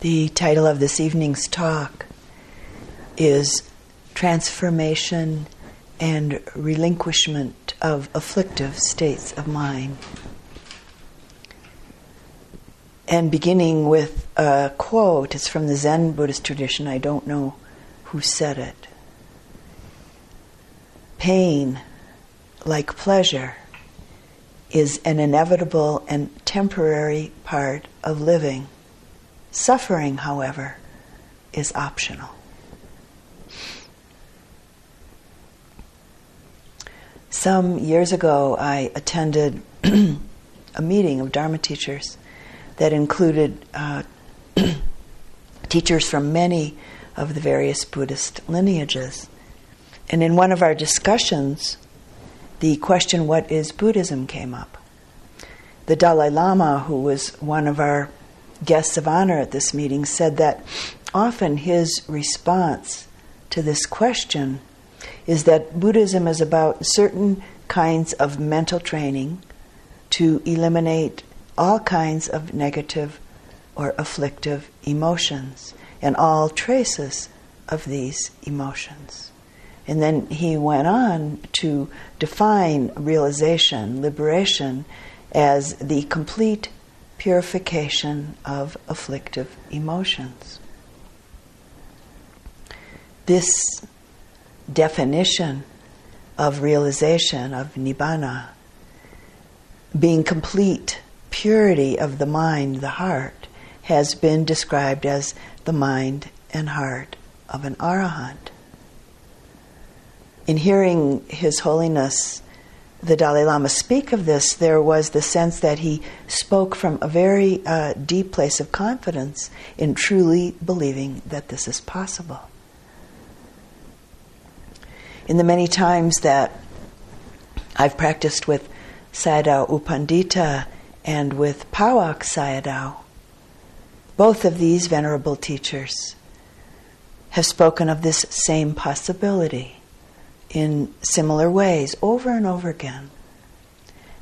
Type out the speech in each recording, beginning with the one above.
The title of this evening's talk is Transformation and Relinquishment of Afflictive States of Mind. And beginning with a quote, it's from the Zen Buddhist tradition, I don't know who said it. Pain, like pleasure, is an inevitable and temporary part of living. Suffering, however, is optional. Some years ago, I attended a meeting of Dharma teachers that included uh, teachers from many of the various Buddhist lineages. And in one of our discussions, the question, What is Buddhism? came up. The Dalai Lama, who was one of our guests of honor at this meeting, said that often his response to this question is that Buddhism is about certain kinds of mental training to eliminate all kinds of negative or afflictive emotions and all traces of these emotions. And then he went on to define realization, liberation, as the complete purification of afflictive emotions. This definition of realization, of nibbana, being complete purity of the mind, the heart, has been described as the mind and heart of an arahant. In hearing His Holiness the Dalai Lama speak of this, there was the sense that he spoke from a very uh, deep place of confidence in truly believing that this is possible. In the many times that I've practiced with Sayadaw U Pandita and with Pa-Auk Sayadaw, both of these venerable teachers have spoken of this same possibility in similar ways over and over again.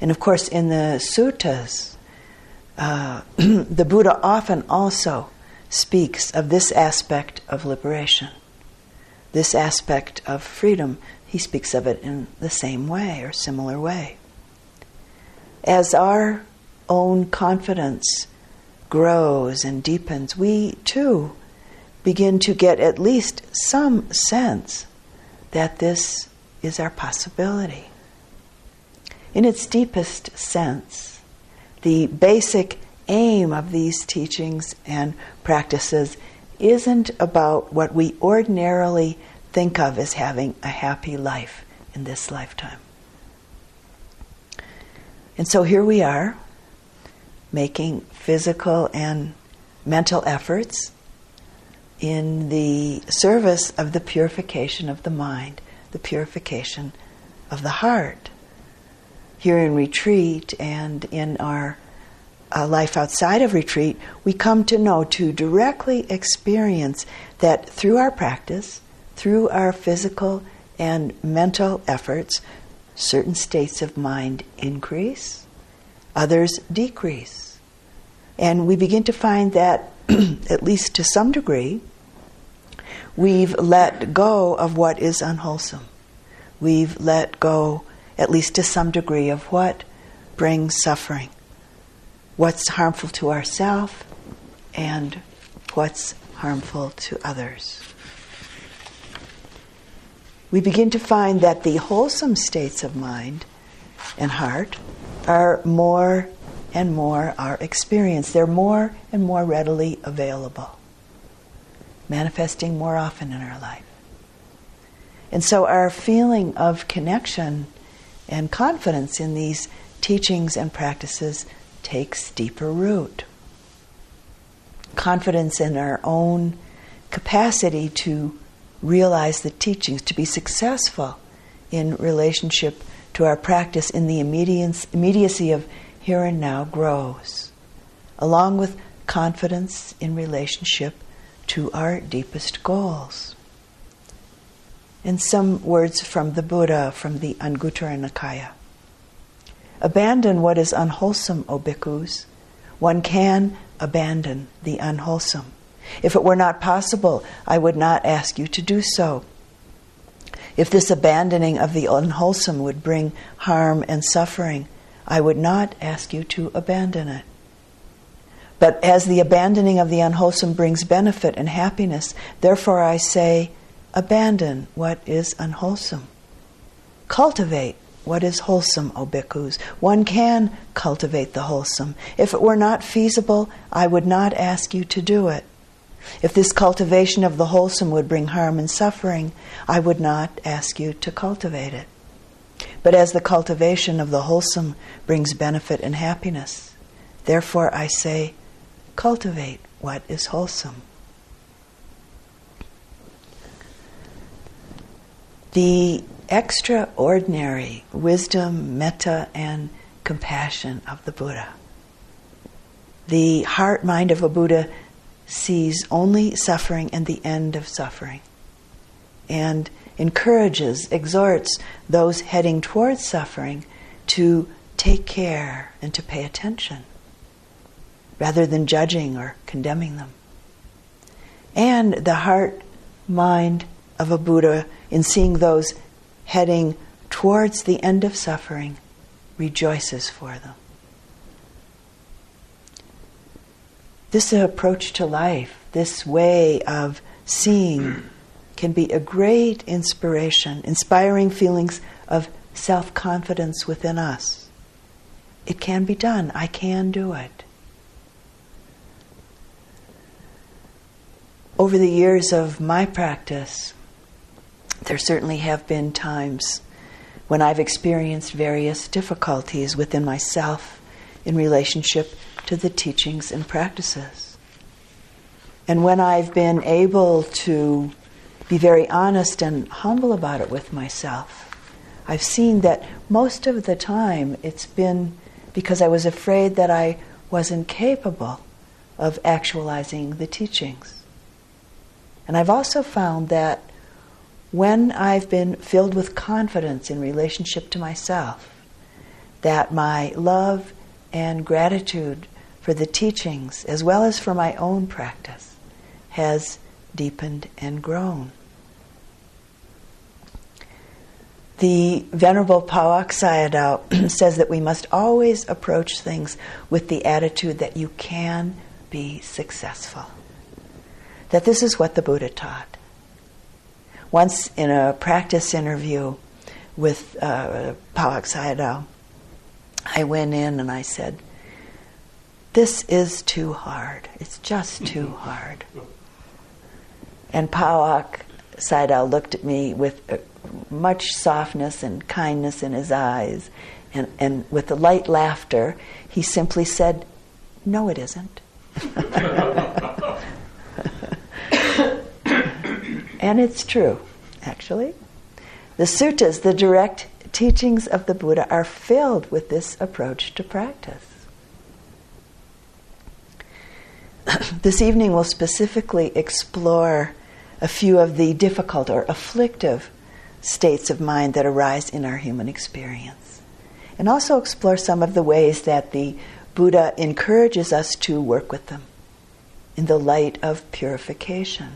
And of course, in the suttas, uh, the Buddha often also speaks of this aspect of liberation, this aspect of freedom. He speaks of it in the same way or similar way. As our own confidence grows and deepens, we too begin to get at least some sense that this is our possibility. In its deepest sense, the basic aim of these teachings and practices isn't about what we ordinarily think of as having a happy life in this lifetime. And so here we are, making physical and mental efforts in the service of the purification of the mind, the purification of the heart. Here in retreat and in our uh, life outside of retreat, we come to know, to directly experience that through our practice, through our physical and mental efforts, certain states of mind increase, others decrease. And we begin to find that at least to some degree, we've let go of what is unwholesome. We've let go, at least to some degree, of what brings suffering, what's harmful to ourselves, and what's harmful to others. We begin to find that the wholesome states of mind and heart are more and more our experience. They're more and more readily available, manifesting more often in our life. And so our feeling of connection and confidence in these teachings and practices takes deeper root. Confidence in our own capacity to realize the teachings, to be successful in relationship to our practice in the immediacy of here and now grows, along with confidence in relationship to our deepest goals. And some words from the Buddha from the Anguttara Nikaya. Abandon what is unwholesome, O bhikkhus. One can abandon the unwholesome. If it were not possible, I would not ask you to do so. If this abandoning of the unwholesome would bring harm and suffering, I would not ask you to abandon it. But as the abandoning of the unwholesome brings benefit and happiness, therefore I say, abandon what is unwholesome. Cultivate what is wholesome, O bhikkhus. One can cultivate the wholesome. If it were not feasible, I would not ask you to do it. If this cultivation of the wholesome would bring harm and suffering, I would not ask you to cultivate it. But as the cultivation of the wholesome brings benefit and happiness, therefore I say, cultivate what is wholesome. The extraordinary wisdom, metta, and compassion of the Buddha. The heart mind of a Buddha sees only suffering and the end of suffering and encourages, exhorts those heading towards suffering to take care and to pay attention rather than judging or condemning them. And the heart mind of a Buddha in seeing those heading towards the end of suffering rejoices for them. This approach to life, this way of seeing, can be a great inspiration, inspiring feelings of self confidence within us. It can be done. I can do it. Over the years of my practice, there certainly have been times when I've experienced various difficulties within myself in relationship to the teachings and practices. And when I've been able to be very honest and humble about it with myself, I've seen that most of the time it's been because I was afraid that I wasn't capable of actualizing the teachings. And I've also found that when I've been filled with confidence in relationship to myself, that my love and gratitude for the teachings, as well as for my own practice, has deepened and grown. The Venerable Pa-Auk Sayadaw says that we must always approach things with the attitude that you can be successful. That this is what the Buddha taught. Once in a practice interview with uh, Pa-Auk Sayadaw, I went in and I said, this is too hard. It's just too hard. And Pa-Auk Sayadaw looked at me with uh, much softness and kindness in his eyes, and, and with a light laughter, he simply said, No, it isn't. and it's true, actually. The suttas, the direct teachings of the Buddha, are filled with this approach to practice. this evening we'll specifically explore a few of the difficult or afflictive states of mind that arise in our human experience. And also explore some of the ways that the Buddha encourages us to work with them in the light of purification,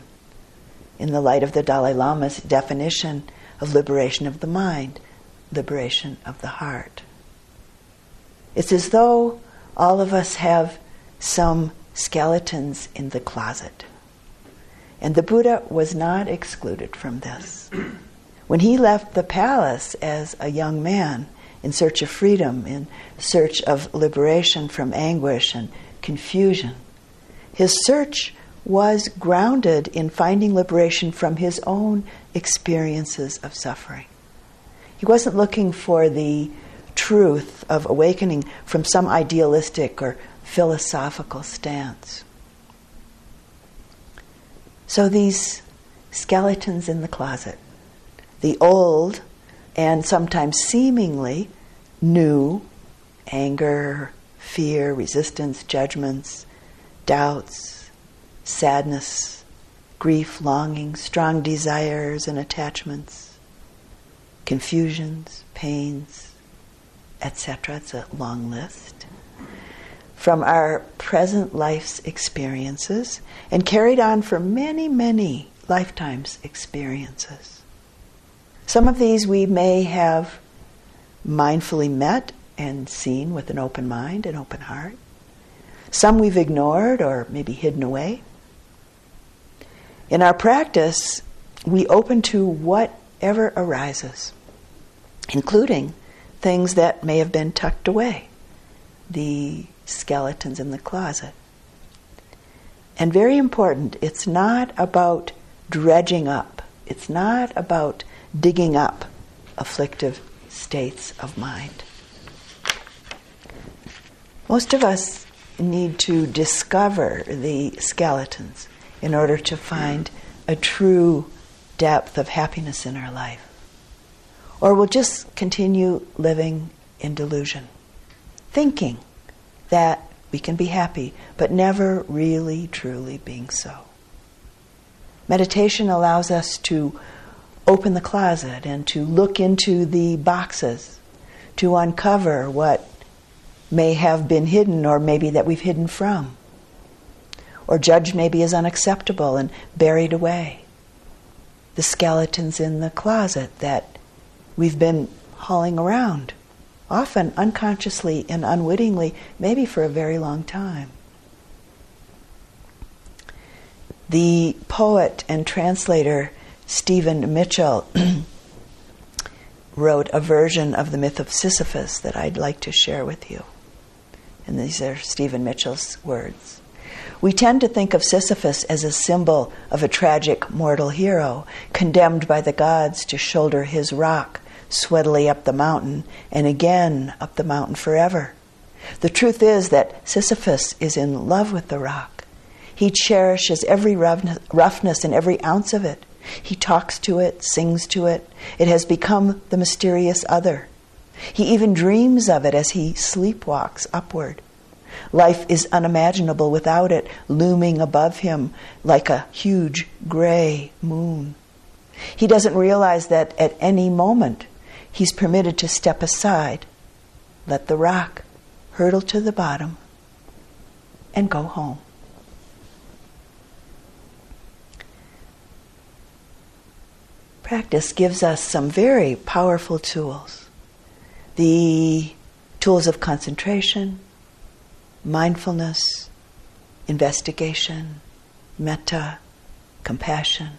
in the light of the Dalai Lama's definition of liberation of the mind, liberation of the heart. It's as though all of us have some skeletons in the closet. And the Buddha was not excluded from this. When he left the palace as a young man in search of freedom, in search of liberation from anguish and confusion, his search was grounded in finding liberation from his own experiences of suffering. He wasn't looking for the truth of awakening from some idealistic or philosophical stance. So these skeletons in the closet, the old and sometimes seemingly new anger, fear, resistance, judgments, doubts, sadness, grief, longing, strong desires and attachments, confusions, pains, etc. It's a long list from our present life's experiences and carried on for many, many lifetimes' experiences. Some of these we may have mindfully met and seen with an open mind and open heart. Some we've ignored or maybe hidden away. In our practice, we open to whatever arises, including things that may have been tucked away, the skeletons in the closet. And very important, it's not about dredging up, it's not about digging up afflictive states of mind. Most of us need to discover the skeletons in order to find a true depth of happiness in our life. Or we'll just continue living in delusion, thinking that we can be happy, but never really, truly being so. Meditation allows us to open the closet and to look into the boxes, to uncover what may have been hidden or maybe that we've hidden from, or judged maybe as unacceptable and buried away. The skeletons in the closet that we've been hauling around often unconsciously and unwittingly, maybe for a very long time. The poet and translator Stephen Mitchell wrote a version of the myth of Sisyphus that I'd like to share with you. And these are Stephen Mitchell's words. We tend to think of Sisyphus as a symbol of a tragic mortal hero, condemned by the gods to shoulder his rock sweatily up the mountain and again up the mountain forever. The truth is that Sisyphus is in love with the rock. He cherishes every roughness and every ounce of it. He talks to it, sings to it. It has become the mysterious other. He even dreams of it as he sleepwalks upward. Life is unimaginable without it, looming above him like a huge gray moon. He doesn't realize that at any moment he's permitted to step aside, let the rock hurtle to the bottom, and go home. Practice gives us some very powerful tools. The tools of concentration, mindfulness, investigation, metta, compassion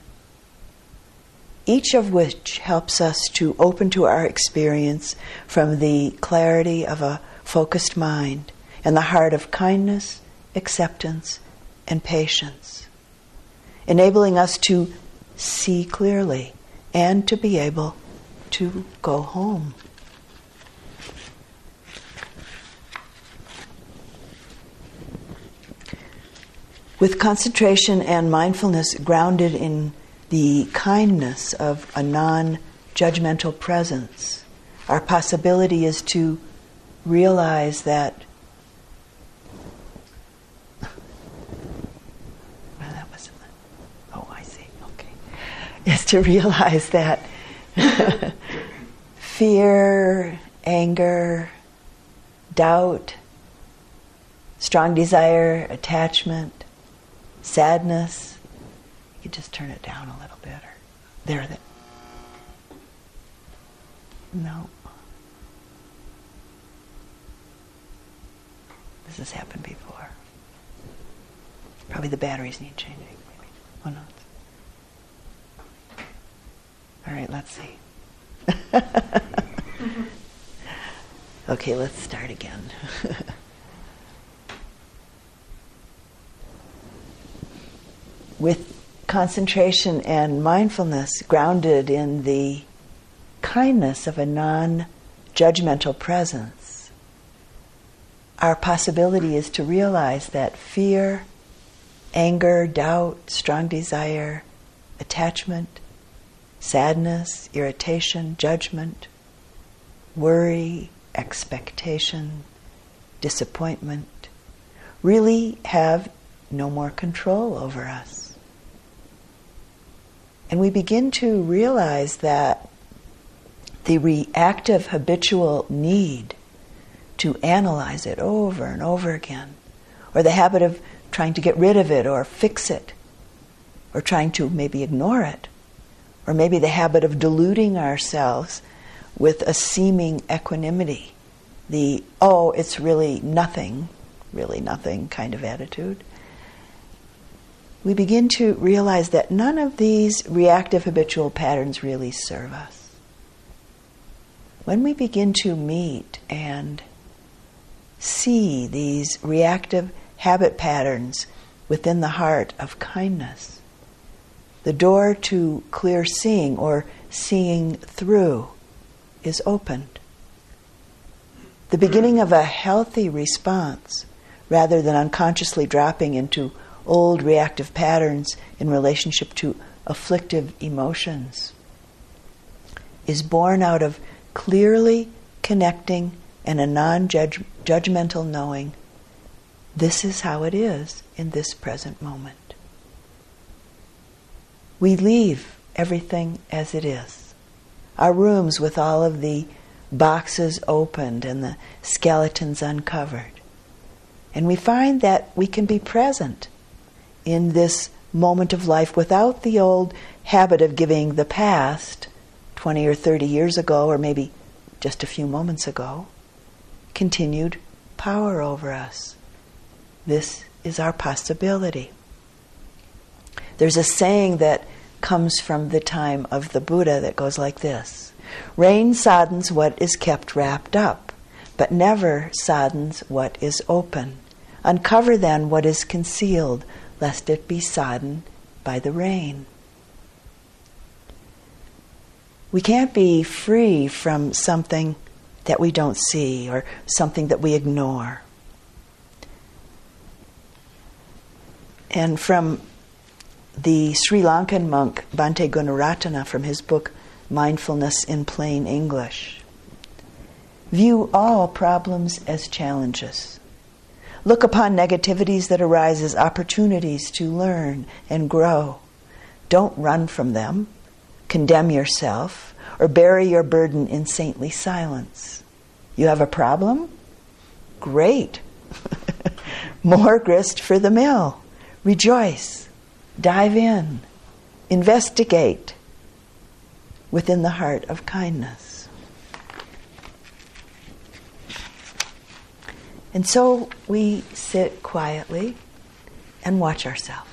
each of which helps us to open to our experience from the clarity of a focused mind and the heart of kindness, acceptance, and patience, enabling us to see clearly and to be able to go home. With concentration and mindfulness grounded in the kindness of a non judgmental presence. Our possibility is to realize that. Well, that wasn't. Oh, I see. Okay. Is to realize that fear, anger, doubt, strong desire, attachment, sadness, you could just turn it down a little bit or there that no. This has happened before. Probably the batteries need changing maybe. Oh no all right let's see. Okay let's start again with concentration and mindfulness grounded in the kindness of a non judgmental presence, our possibility is to realize that fear, anger, doubt, strong desire, attachment, sadness, irritation, judgment, worry, expectation, disappointment really have no more control over us. And we begin to realize that the reactive habitual need to analyze it over and over again, or the habit of trying to get rid of it or fix it, or trying to maybe ignore it, or maybe the habit of deluding ourselves with a seeming equanimity, the, oh, it's really nothing, really nothing kind of attitude. We begin to realize that none of these reactive habitual patterns really serve us. When we begin to meet and see these reactive habit patterns within the heart of kindness, the door to clear seeing or seeing through is opened. The beginning of a healthy response, rather than unconsciously dropping into old reactive patterns in relationship to afflictive emotions, is born out of clearly connecting and a non judgmental knowing this is how it is in this present moment. We leave everything as it is. Our rooms with all of the boxes opened and the skeletons uncovered. And we find that we can be present in this moment of life without the old habit of giving the past, 20 or 30 years ago, or maybe just a few moments ago, continued power over us. This is our possibility. There's a saying that comes from the time of the Buddha that goes like this Rain soddens what is kept wrapped up, but never soddens what is open. Uncover then what is concealed, lest it be sodden by the rain. We can't be free from something that we don't see or something that we ignore. And from the Sri Lankan monk Bhante Gunaratana from his book Mindfulness in Plain English. View all problems as challenges. Look upon negativities that arise as opportunities to learn and grow. Don't run from them, condemn yourself, or bury your burden in saintly silence. You have a problem? Great. More grist for the mill. Rejoice. Dive in. Investigate within the heart of kindness. And so we sit quietly and watch ourselves.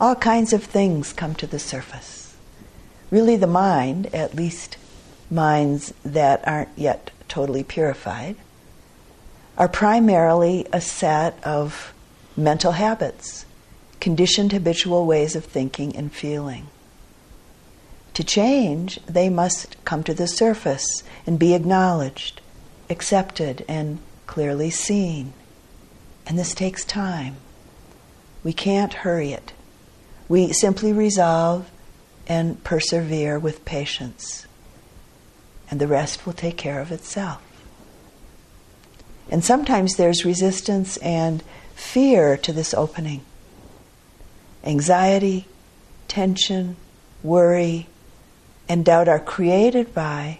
All kinds of things come to the surface. Really, the mind, at least minds that aren't yet totally purified, are primarily a set of mental habits, conditioned habitual ways of thinking and feeling. To change, they must come to the surface and be acknowledged, accepted, and clearly seen. And this takes time. We can't hurry it. We simply resolve and persevere with patience. And the rest will take care of itself. And sometimes there's resistance and fear to this opening. Anxiety, tension, worry, and doubt are created by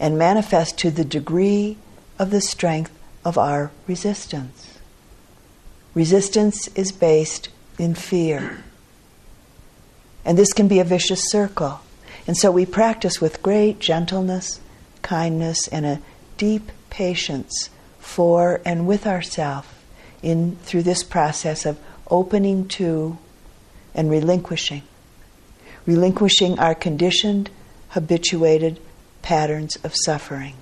and manifest to the degree of the strength of our resistance. Resistance is based in fear. And this can be a vicious circle. And so we practice with great gentleness, kindness, and a deep patience for and with ourselves in through this process of opening to and relinquishing. Relinquishing our conditioned, habituated patterns of suffering.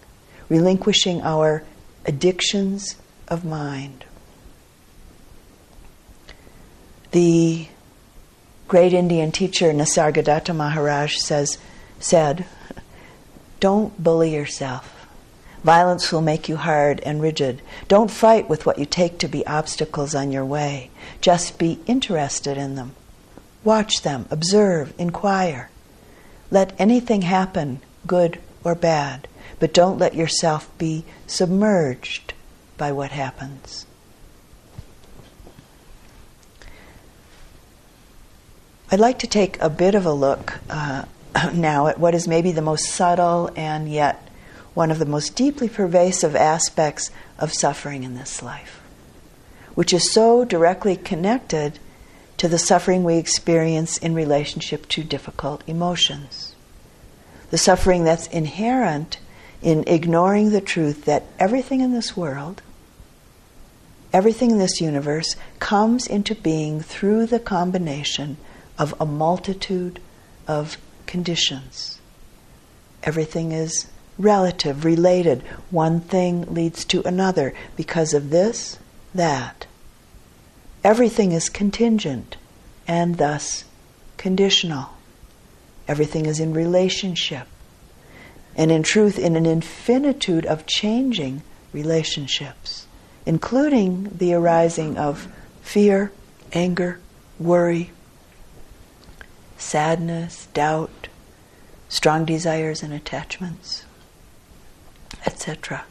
Relinquishing our addictions of mind. The great Indian teacher Nisargadatta Maharaj says, said, Don't bully yourself. Violence will make you hard and rigid. Don't fight with what you take to be obstacles on your way. Just be interested in them. Watch them, observe, inquire. Let anything happen, good or bad, but don't let yourself be submerged by what happens. I'd like to take a bit of a look uh, now at what is maybe the most subtle and yet one of the most deeply pervasive aspects of suffering in this life, which is so directly connected to the suffering we experience in relationship to difficult emotions. The suffering that's inherent in ignoring the truth that everything in this world, everything in this universe, comes into being through the combination of a multitude of conditions. Everything is relative, related. One thing leads to another because of this, that. Everything is contingent and thus conditional. Everything is in relationship. And in truth, in an infinitude of changing relationships, including the arising of fear, anger, worry, sadness, doubt, strong desires and attachments, etc.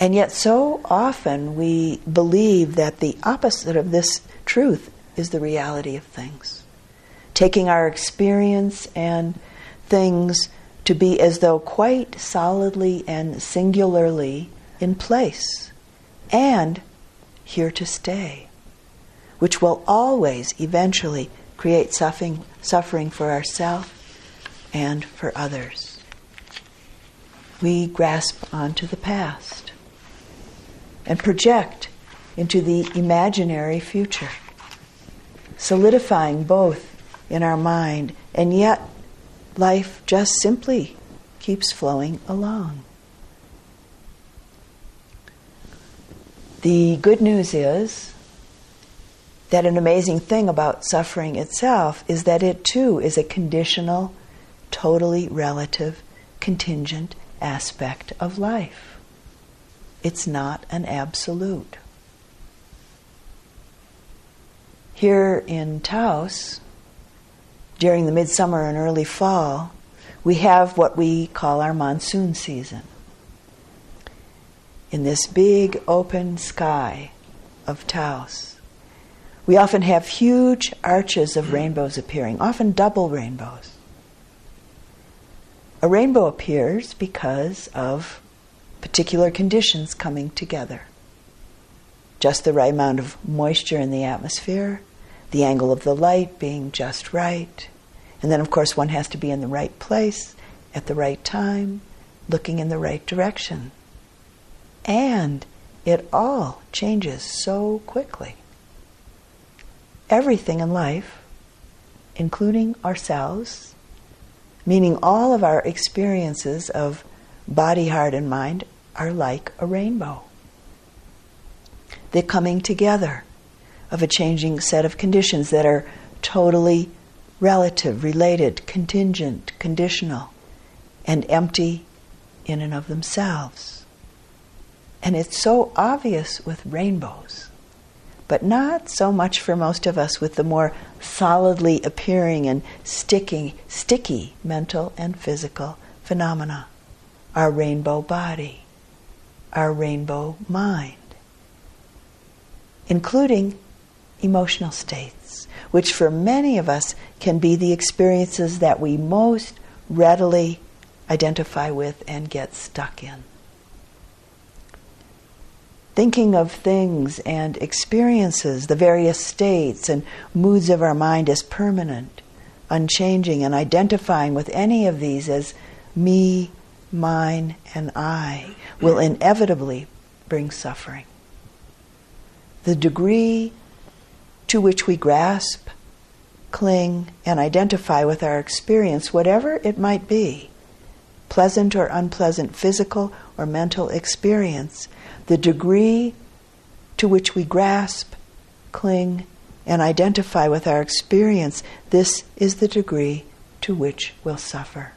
And yet, so often we believe that the opposite of this truth is the reality of things. Taking our experience and things to be as though quite solidly and singularly in place and here to stay, which will always eventually create suffering, suffering for ourselves and for others. We grasp onto the past and project into the imaginary future, solidifying both in our mind, and yet life just simply keeps flowing along. The good news is that an amazing thing about suffering itself is that it too is a conditional, totally relative, contingent aspect of life. It's not an absolute. Here in Taos, during the midsummer and early fall, we have what we call our monsoon season. In this big open sky of Taos, we often have huge arches of rainbows appearing, often double rainbows. A rainbow appears because of particular conditions coming together. Just the right amount of moisture in the atmosphere, the angle of the light being just right, and then, of course, one has to be in the right place at the right time, looking in the right direction. And it all changes so quickly. Everything in life, including ourselves, meaning all of our experiences of body, heart, and mind, are like a rainbow. They're coming together of a changing set of conditions that are totally relative, related, contingent, conditional, and empty in and of themselves. And it's so obvious with rainbows, but not so much for most of us with the more solidly appearing and sticking, sticky mental and physical phenomena. Our rainbow body, our rainbow mind, including emotional states, which for many of us can be the experiences that we most readily identify with and get stuck in. Thinking of things and experiences, the various states and moods of our mind as permanent, unchanging, and identifying with any of these as me, mine, and I will inevitably bring suffering. The degree to which we grasp, cling, and identify with our experience, whatever it might be, pleasant or unpleasant physical or mental experience, the degree to which we grasp, cling, and identify with our experience, this is the degree to which we'll suffer.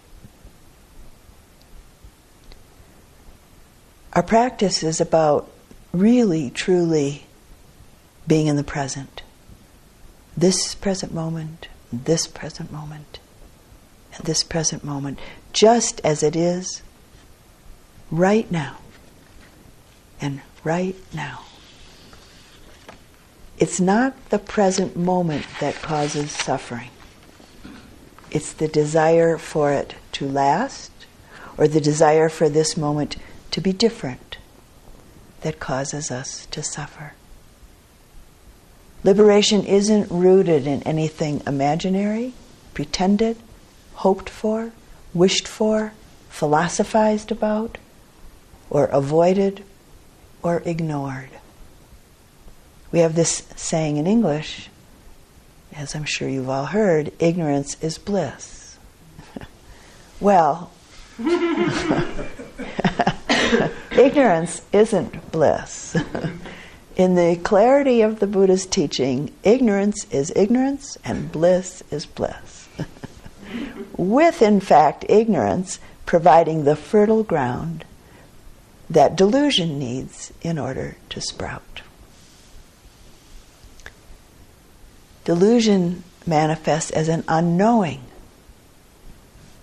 Our practice is about really, truly being in the present this present moment, this present moment, and this present moment, just as it is right now and right now. It's not the present moment that causes suffering. It's the desire for it to last or the desire for this moment to be different that causes us to suffer. Liberation isn't rooted in anything imaginary, pretended, hoped for, wished for, philosophized about, or avoided or ignored. We have this saying in English, as I'm sure you've all heard ignorance is bliss. well, ignorance isn't bliss. In the clarity of the Buddha's teaching, ignorance is ignorance and bliss is bliss. With, in fact, ignorance providing the fertile ground that delusion needs in order to sprout. Delusion manifests as an unknowing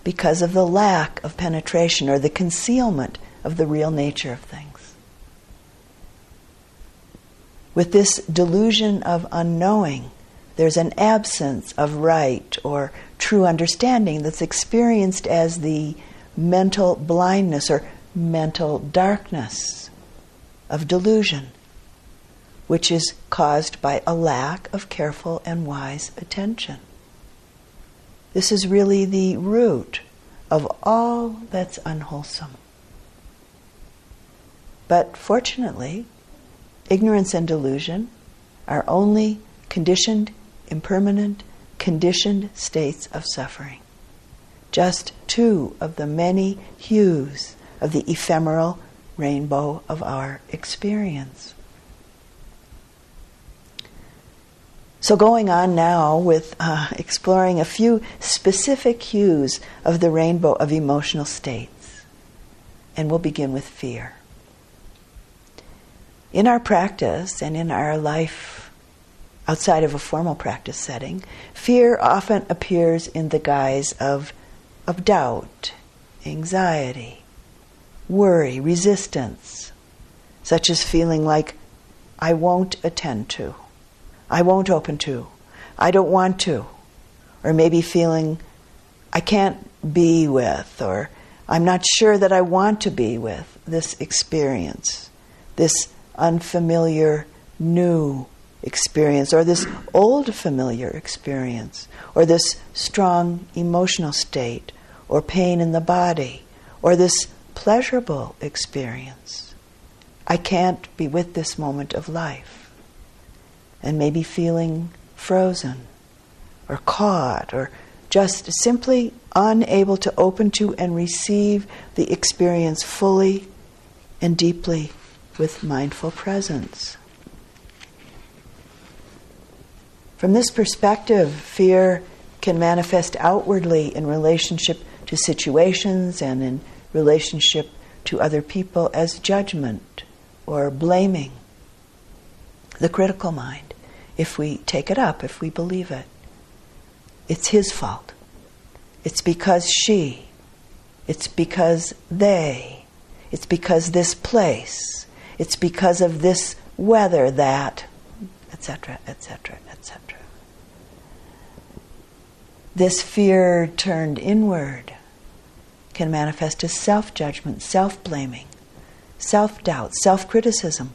because of the lack of penetration or the concealment of the real nature of things. With this delusion of unknowing, there's an absence of right or true understanding that's experienced as the mental blindness or mental darkness of delusion, which is caused by a lack of careful and wise attention. This is really the root of all that's unwholesome. But fortunately, ignorance and delusion are only conditioned, impermanent, conditioned states of suffering. Just two of the many hues of the ephemeral rainbow of our experience. So, going on now with uh, exploring a few specific hues of the rainbow of emotional states. And we'll begin with fear. In our practice and in our life outside of a formal practice setting, fear often appears in the guise of, of doubt, anxiety, worry, resistance, such as feeling like, I won't attend to, I won't open to, I don't want to, or maybe feeling, I can't be with, or I'm not sure that I want to be with this experience, this unfamiliar new experience, or this old familiar experience, or this strong emotional state, or pain in the body, or this pleasurable experience. I can't be with this moment of life. And maybe feeling frozen or caught or just simply unable to open to and receive the experience fully and deeply with mindful presence. From this perspective, fear can manifest outwardly in relationship to situations and in relationship to other people as judgment or blaming. The critical mind, if we take it up, if we believe it, it's his fault. It's because she. It's because they. It's because this place. It's because of this weather that, etc., etc., etc. This fear turned inward can manifest as self judgment, self blaming, self doubt, self criticism,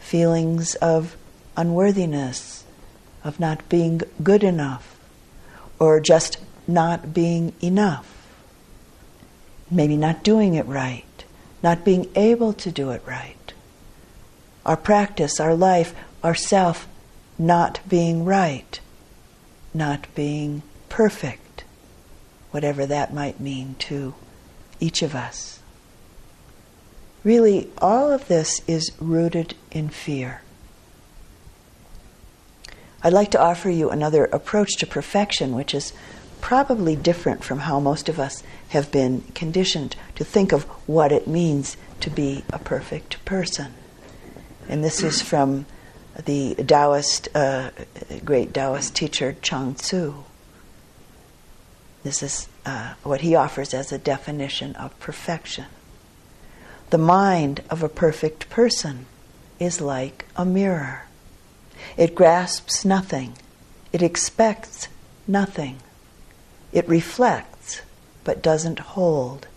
feelings of unworthiness, of not being good enough, or just not being enough. Maybe not doing it right, not being able to do it right. Our practice, our life, our self not being right, not being perfect whatever that might mean to each of us. Really, all of this is rooted in fear. I'd like to offer you another approach to perfection, which is probably different from how most of us have been conditioned to think of what it means to be a perfect person. And this is from the Taoist, uh, great Taoist teacher Chuang Tzu. This is uh, what he offers as a definition of perfection. The mind of a perfect person is like a mirror. It grasps nothing, it expects nothing, it reflects but doesn't hold,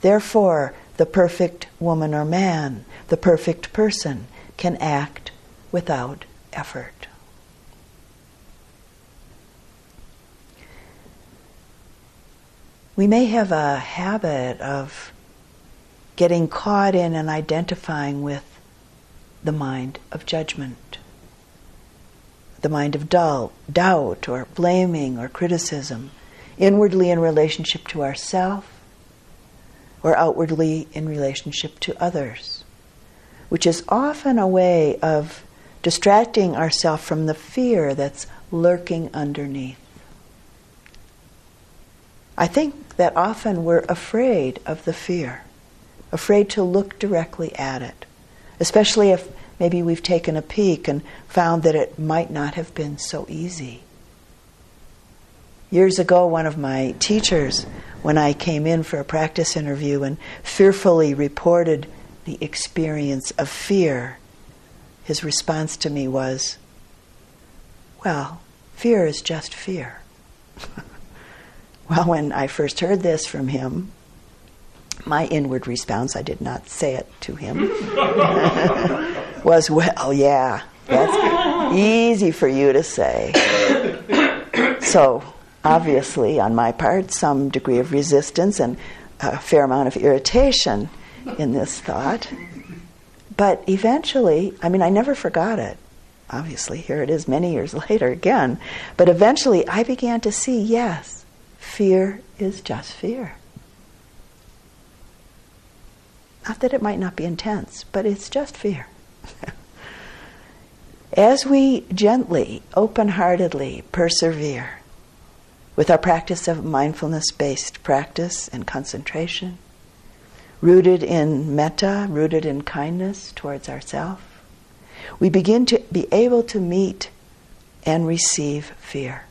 Therefore, the perfect woman or man, the perfect person, can act without effort. We may have a habit of getting caught in and identifying with the mind of judgment, the mind of dull, doubt or blaming or criticism, inwardly in relationship to ourself or outwardly in relationship to others, which is often a way of distracting ourselves from the fear that's lurking underneath. I think that often we're afraid of the fear, afraid to look directly at it, especially if maybe we've taken a peek and found that it might not have been so easy. Years ago, one of my teachers, when I came in for a practice interview and fearfully reported the experience of fear, his response to me was, Well, fear is just fear. well, when I first heard this from him, my inward response, I did not say it to him, was, Well, yeah, that's easy for you to say. so, obviously, on my part, some degree of resistance and a fair amount of irritation in this thought. But eventually, I mean, I never forgot it. Obviously, here it is many years later again. But eventually, I began to see yes, fear is just fear. Not that it might not be intense, but it's just fear. As we gently, open heartedly persevere with our practice of mindfulness based practice and concentration, rooted in metta, rooted in kindness towards ourselves, we begin to be able to meet and receive fear.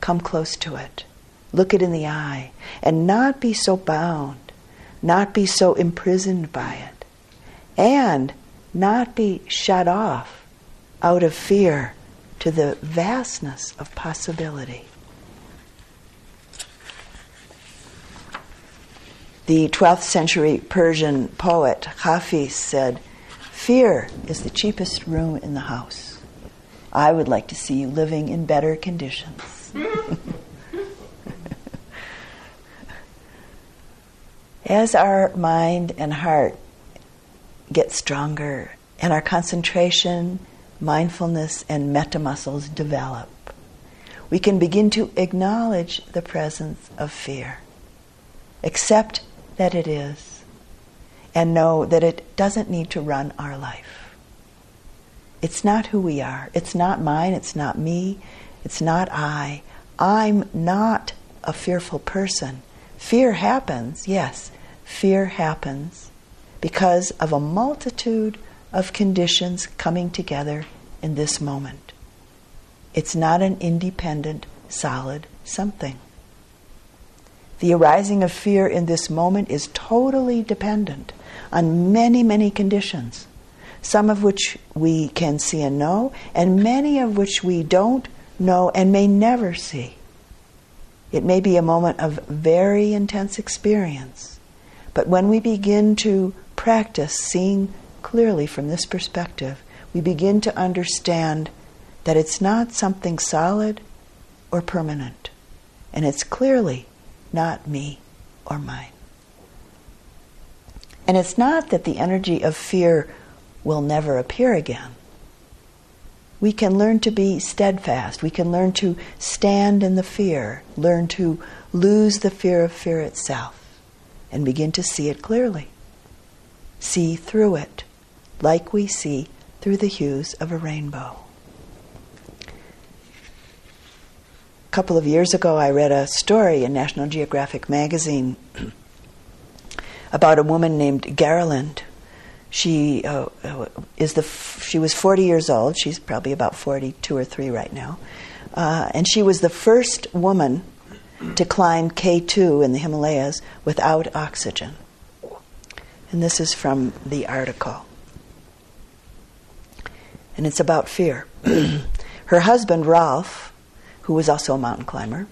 Come close to it. Look it in the eye and not be so bound, not be so imprisoned by it, and not be shut off out of fear to the vastness of possibility. The 12th century Persian poet Hafiz said, Fear is the cheapest room in the house. I would like to see you living in better conditions. As our mind and heart get stronger and our concentration, mindfulness, and metta muscles develop, we can begin to acknowledge the presence of fear. Accept that it is and know that it doesn't need to run our life. It's not who we are. It's not mine. It's not me. It's not I. I'm not a fearful person. Fear happens, yes, fear happens because of a multitude of conditions coming together in this moment. It's not an independent, solid something. The arising of fear in this moment is totally dependent on many, many conditions, some of which we can see and know, and many of which we don't know and may never see. It may be a moment of very intense experience, but when we begin to practice seeing clearly from this perspective, we begin to understand that it's not something solid or permanent, and it's clearly not me or mine. And it's not that the energy of fear will never appear again. We can learn to be steadfast. We can learn to stand in the fear, learn to lose the fear of fear itself, and begin to see it clearly. See through it, like we see through the hues of a rainbow. Couple of years ago, I read a story in National Geographic magazine about a woman named Gerlinde. She uh, uh, is the f- she was 40 years old. She's probably about 42 or 3 right now, uh, and she was the first woman to climb K2 in the Himalayas without oxygen. And this is from the article. And it's about fear. Her husband, Ralph, who was also a mountain climber,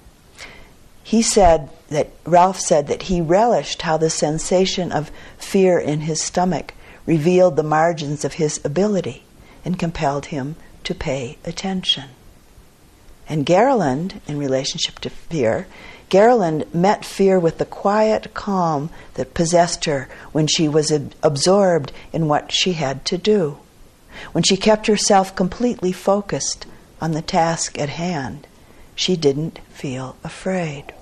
he said that Ralph said that he relished how the sensation of fear in his stomach revealed the margins of his ability and compelled him to pay attention. And Gerlinde, in relationship to fear, Gerlinde met fear with the quiet calm that possessed her when she was absorbed in what she had to do, when she kept herself completely focused on the task at hand. She didn't feel afraid.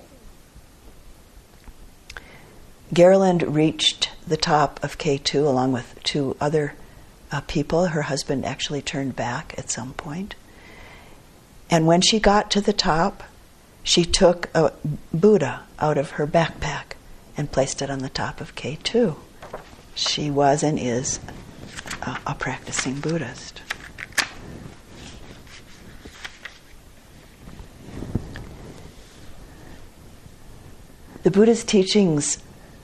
Gerlinde reached the top of K2 along with two other uh, people. Her husband actually turned back at some point. And when she got to the top, she took a Buddha out of her backpack and placed it on the top of K2. She was and is a, a practicing Buddhist. The Buddha's teachings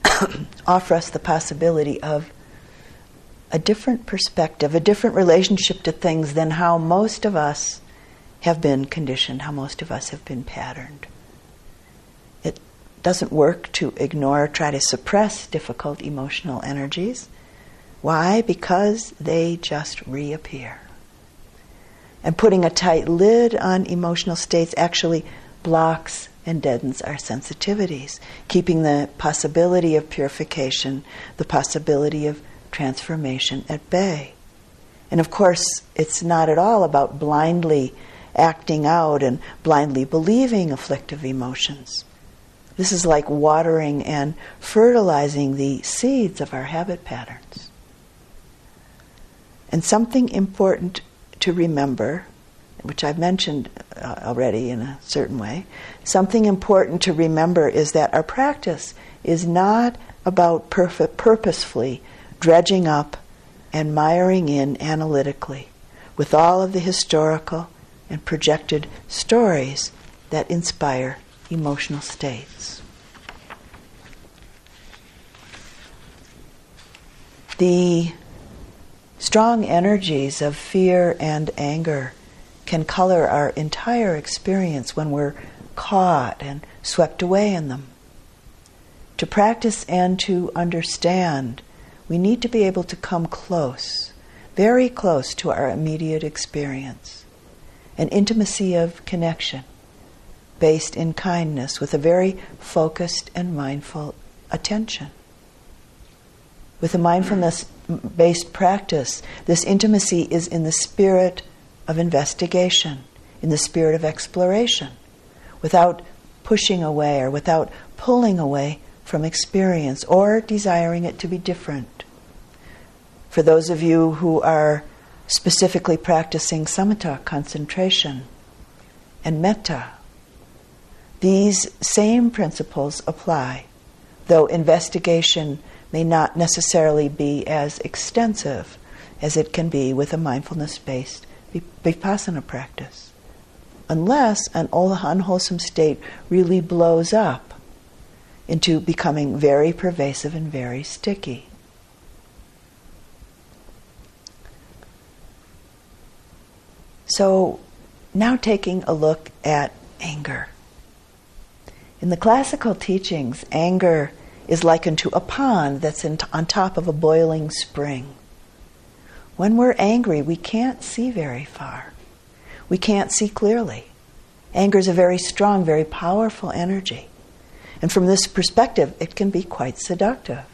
offer us the possibility of a different perspective, a different relationship to things than how most of us have been conditioned, how most of us have been patterned. It doesn't work to ignore or try to suppress difficult emotional energies. Why? Because they just reappear. And putting a tight lid on emotional states actually blocks and deadens our sensitivities, keeping the possibility of purification, the possibility of transformation at bay. And of course, it's not at all about blindly acting out and blindly believing afflictive emotions. This is like watering and fertilizing the seeds of our habit patterns. And something important to remember, which I've mentioned uh, already in a certain way, something important to remember is that our practice is not about perfect, purposefully dredging up and miring in analytically with all of the historical and projected stories that inspire emotional states. The strong energies of fear and anger can color our entire experience when we're caught and swept away in them. To practice and to understand, we need to be able to come close, very close to our immediate experience an intimacy of connection based in kindness with a very focused and mindful attention. With a mindfulness based practice, this intimacy is in the spirit of investigation, in the spirit of exploration, without pushing away or without pulling away from experience or desiring it to be different. For those of you who are specifically practicing samatha, concentration, and metta. These same principles apply, though investigation may not necessarily be as extensive as it can be with a mindfulness based vipassana practice, unless an unwholesome state really blows up into becoming very pervasive and very sticky. So, now taking a look at anger. In the classical teachings, anger is likened to a pond that's in, on top of a boiling spring. When we're angry, we can't see very far. We can't see clearly. Anger is a very strong, very powerful energy. And from this perspective, it can be quite seductive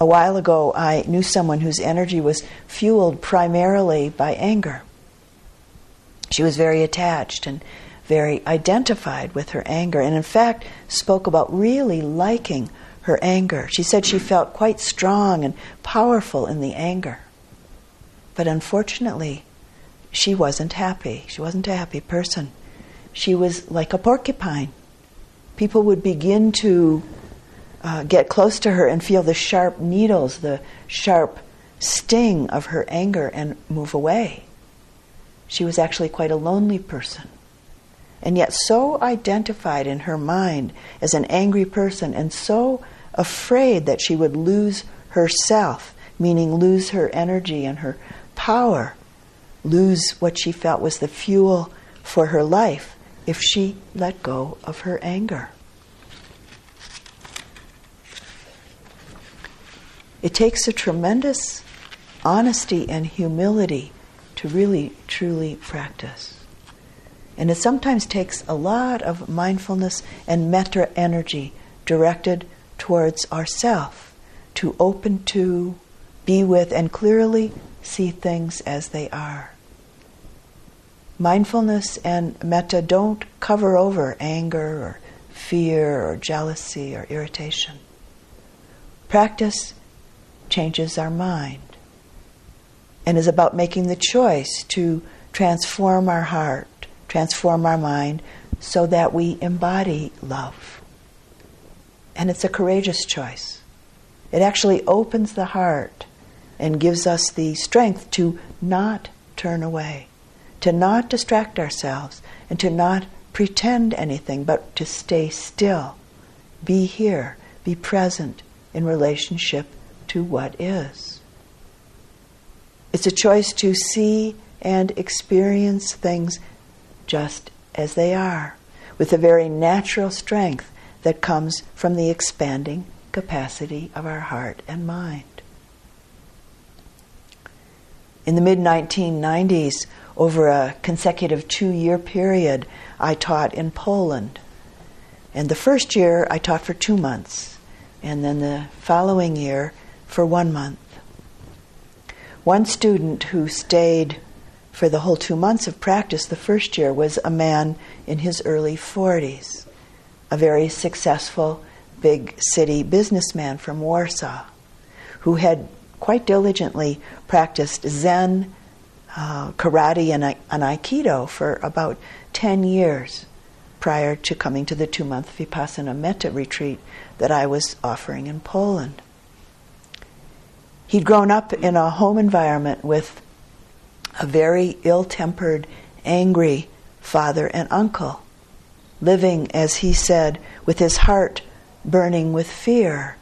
a while ago, I knew someone whose energy was fueled primarily by anger. She was very attached and very identified with her anger, and in fact, spoke about really liking her anger. She said she felt quite strong and powerful in the anger. But unfortunately, she wasn't happy. She wasn't a happy person. She was like a porcupine. People would begin to uh, get close to her and feel the sharp needles, the sharp sting of her anger, and move away. She was actually quite a lonely person. And yet, so identified in her mind as an angry person, and so afraid that she would lose herself, meaning lose her energy and her power, lose what she felt was the fuel for her life, if she let go of her anger. It takes a tremendous honesty and humility to really, truly practice. And it sometimes takes a lot of mindfulness and metta energy directed towards ourself to open to, be with, and clearly see things as they are. Mindfulness and metta don't cover over anger or fear or jealousy or irritation. Practice changes our mind and is about making the choice to transform our heart, transform our mind, so that we embody love. And it's a courageous choice. It actually opens the heart and gives us the strength to not turn away, to not distract ourselves, and to not pretend anything, but to stay still, be here, be present in relationship to what is. It's a choice to see and experience things just as they are, with a very natural strength that comes from the expanding capacity of our heart and mind. In the mid 1990s, over a consecutive two year period, I taught in Poland. And the first year I taught for two months, and then the following year for one month. One student who stayed for the whole two months of practice the first year was a man in his early 40s, a very successful big city businessman from Warsaw, who had quite diligently practiced Zen, uh, karate, and, and Aikido for about 10 years prior to coming to the two month Vipassana Metta retreat that I was offering in Poland. He'd grown up in a home environment with a very ill tempered, angry father and uncle, living, as he said, with his heart burning with fear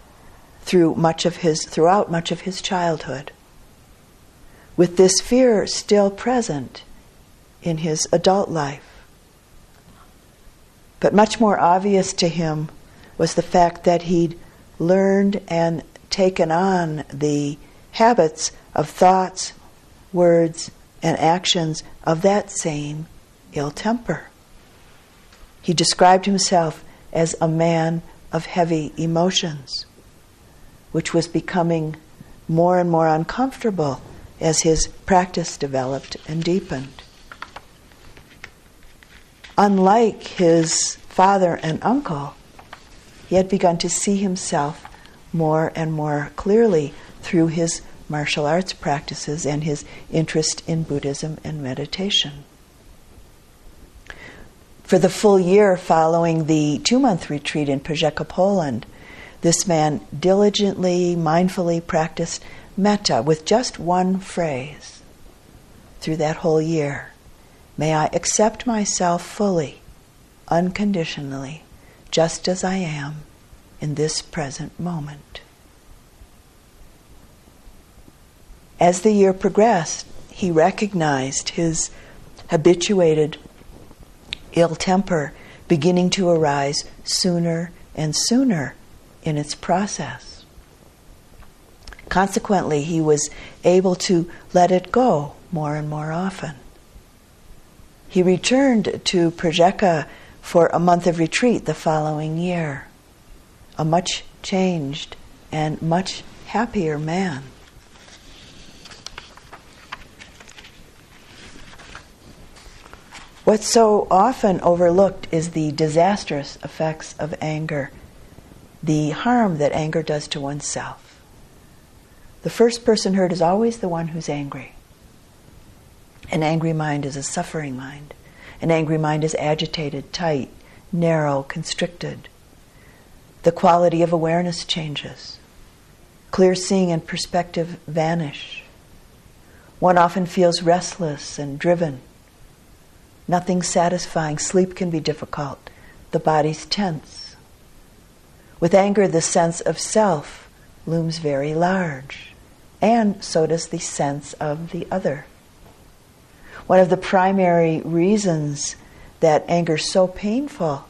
through much of his, throughout much of his childhood. With this fear still present in his adult life. But much more obvious to him was the fact that he'd learned and taken on the habits of thoughts, words, and actions of that same ill temper. He described himself as a man of heavy emotions, which was becoming more and more uncomfortable as his practice developed and deepened. Unlike his father and uncle, he had begun to see himself more and more clearly through his martial arts practices and his interest in Buddhism and meditation. For the full year following the two month retreat in Pazeka, Poland, this man diligently, mindfully practiced metta with just one phrase through that whole year. May I accept myself fully, unconditionally, just as I am in this present moment. As the year progressed, he recognized his habituated ill temper beginning to arise sooner and sooner in its process. Consequently, he was able to let it go more and more often. He returned to Pazeka for a month of retreat the following year, a much changed and much happier man. What's so often overlooked is the disastrous effects of anger, the harm that anger does to oneself. The first person hurt is always the one who's angry. An angry mind is a suffering mind. An angry mind is agitated, tight, narrow, constricted. The quality of awareness changes. Clear seeing and perspective vanish. One often feels restless and driven nothing satisfying. Sleep can be difficult. The body's tense. With anger, the sense of self looms very large, and so does the sense of the other. One of the primary reasons that anger is so painful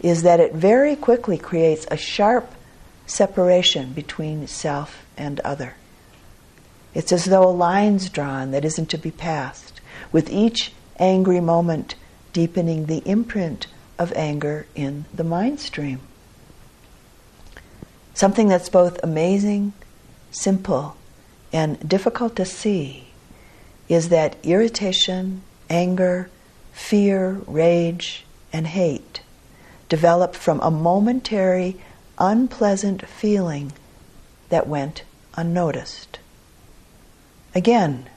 is that it very quickly creates a sharp separation between self and other. It's as though a line's drawn that isn't to be passed, with each angry moment deepening the imprint of anger in the mind stream. Something that's both amazing, simple, and difficult to see is that irritation, anger, fear, rage, and hate develop from a momentary, unpleasant feeling that went unnoticed. Again,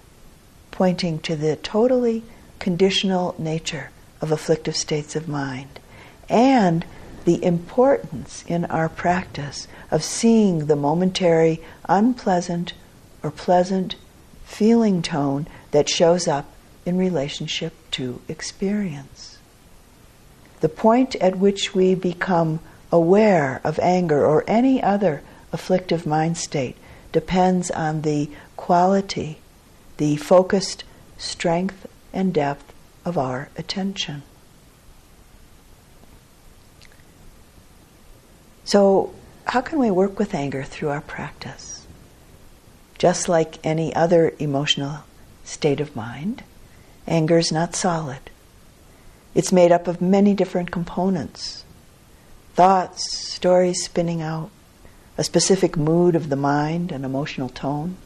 pointing to the totally conditional nature of afflictive states of mind and the importance in our practice of seeing the momentary unpleasant or pleasant feeling tone that shows up in relationship to experience. The point at which we become aware of anger or any other afflictive mind state depends on the quality, the focused strength and depth of our attention. So, how can we work with anger through our practice? Just like any other emotional state of mind, anger is not solid. It's made up of many different components thoughts, stories spinning out, a specific mood of the mind, an emotional tone,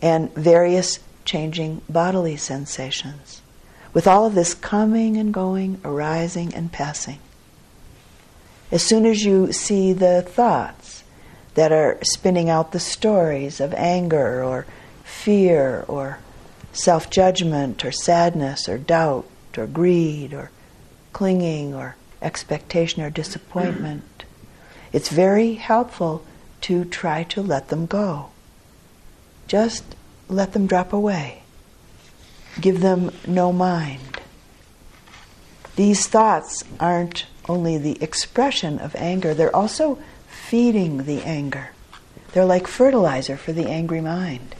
and various changing bodily sensations, with all of this coming and going, arising and passing. As soon as you see the thoughts that are spinning out the stories of anger or fear or self judgment or sadness or doubt or greed or clinging or expectation or disappointment, it's very helpful to try to let them go. Just let them drop away. Give them no mind. These thoughts aren't only the expression of anger, they're also feeding the anger. They're like fertilizer for the angry mind.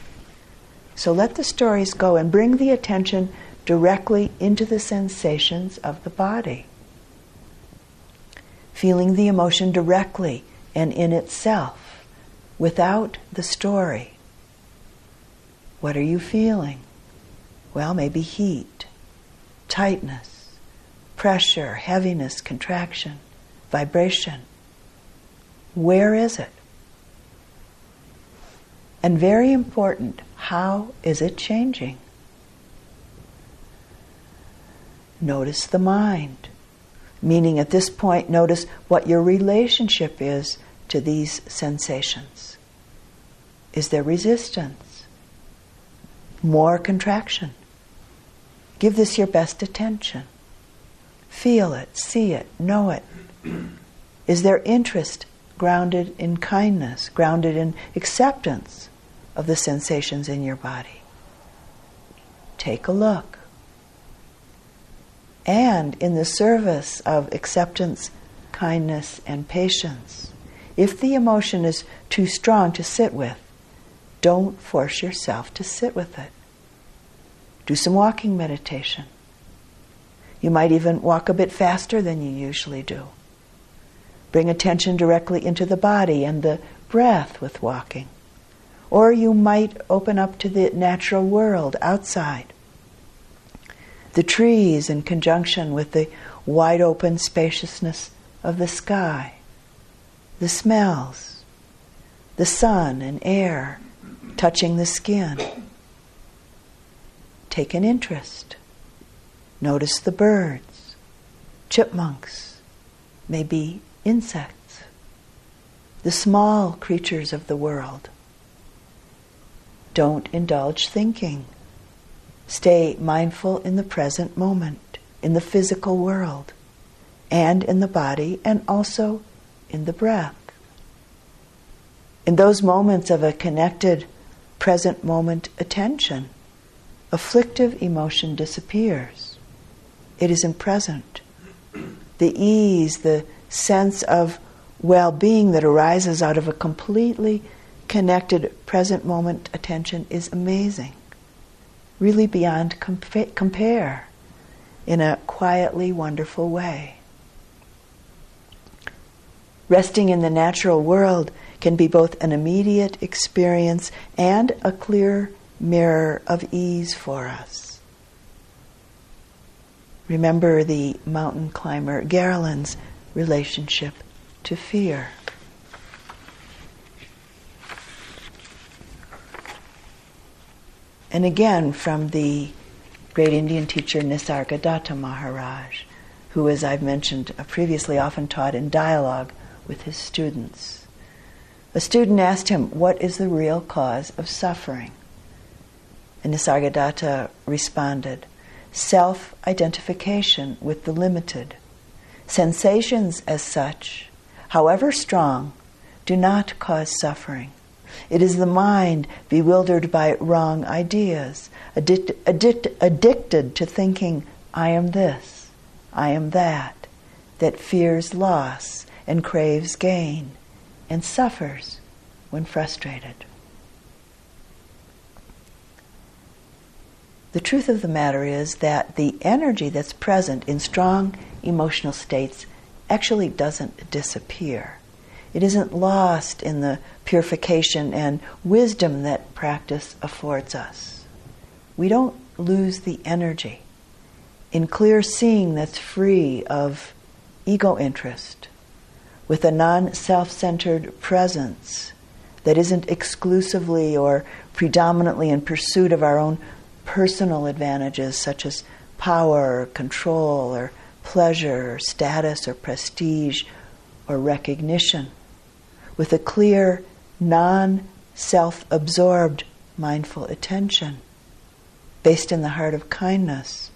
So let the stories go and bring the attention directly into the sensations of the body. Feeling the emotion directly and in itself, without the story. What are you feeling? Well, maybe heat, tightness, pressure, heaviness, contraction, vibration. Where is it? And very important, how is it changing? Notice the mind. Meaning, at this point, notice what your relationship is to these sensations. Is there resistance? More contraction? Give this your best attention. Feel it, see it, know it. Is there interest grounded in kindness, grounded in acceptance of the sensations in your body? Take a look. And in the service of acceptance, kindness, and patience, if the emotion is too strong to sit with, don't force yourself to sit with it. Do some walking meditation. You might even walk a bit faster than you usually do. Bring attention directly into the body and the breath with walking. Or you might open up to the natural world outside. The trees in conjunction with the wide open spaciousness of the sky. The smells. The sun and air touching the skin. Take an interest. Notice the birds, chipmunks, maybe insects, the small creatures of the world. Don't indulge thinking. Stay mindful in the present moment, in the physical world, and in the body, and also in the breath. In those moments of a connected, present moment attention, afflictive emotion disappears it isn't present. The ease, the sense of well being that arises out of a completely connected present moment attention is amazing, really beyond compa- compare. in a quietly wonderful way. Resting in the natural world can be both an immediate experience and a clear mirror of ease for us. Remember the mountain climber Gerlinde's relationship to fear. And again from the great Indian teacher Nisargadatta Maharaj, who, as I've mentioned previously, often taught in dialogue with his students. A student asked him, What is the real cause of suffering? And Nisargadatta responded, Self identification with the limited. Sensations as such, however strong, do not cause suffering. It is the mind bewildered by wrong ideas, addict, addict, addicted to thinking, I am this, I am that, that fears loss and craves gain and suffers when frustrated. The truth of the matter is that the energy that's present in strong emotional states actually doesn't disappear. It isn't lost in the purification and wisdom that practice affords us. We don't lose the energy. In clear seeing that's free of ego interest, with a non self centered presence that isn't exclusively or predominantly in pursuit of our own personal advantages, such as power, or control, or pleasure, or status, or prestige, or recognition with a clear, non self absorbed mindful attention based in the heart of kindness.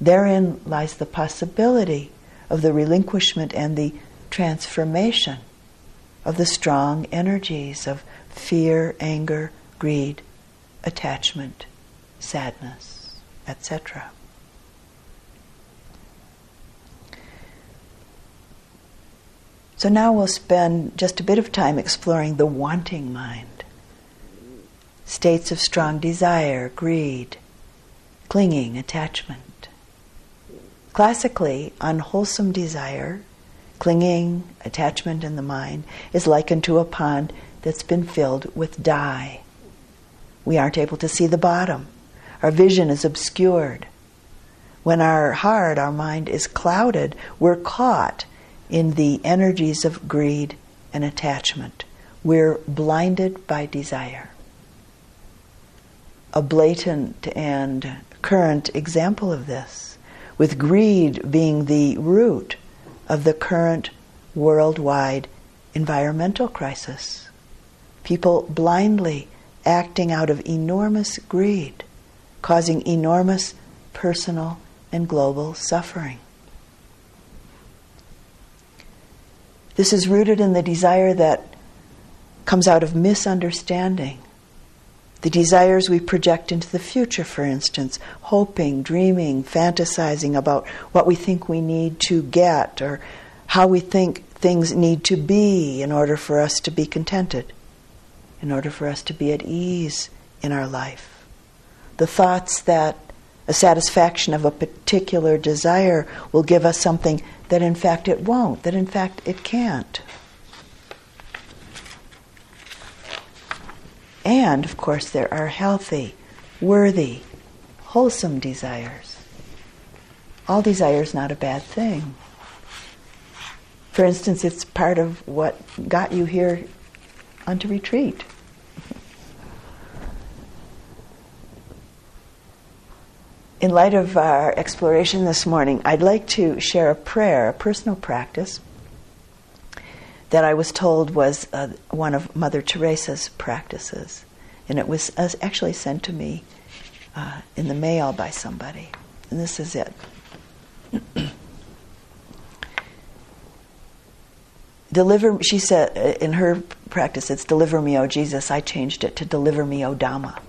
Therein lies the possibility of the relinquishment and the transformation of the strong energies of fear, anger, greed, attachment, sadness, etc. So now we'll spend just a bit of time exploring the wanting mind. States of strong desire, greed, clinging, attachment. Classically, unwholesome desire, clinging, attachment in the mind, is likened to a pond that's been filled with dye. We aren't able to see the bottom. Our vision is obscured. When our heart, our mind is clouded, we're caught in the energies of greed and attachment. We're blinded by desire. A blatant and current example of this, with greed being the root of the current worldwide environmental crisis. People blindly acting out of enormous greed, causing enormous personal and global suffering. This is rooted in the desire that comes out of misunderstanding. The desires we project into the future, for instance, hoping, dreaming, fantasizing about what we think we need to get or how we think things need to be in order for us to be contented, in order for us to be at ease in our life. The thoughts that a satisfaction of a particular desire will give us something that in fact it won't, that in fact it can't. And, of course, there are healthy, worthy, wholesome desires. All desire is not a bad thing. For instance, it's part of what got you here onto retreat. in light of our exploration this morning, I'd like to share a prayer, a personal practice that I was told was uh, one of Mother Teresa's practices. And it was uh, actually sent to me uh, in the mail by somebody. And this is it. deliver, she said, uh, in her practice, it's deliver me, O Jesus. I changed it to deliver me, O Dhamma.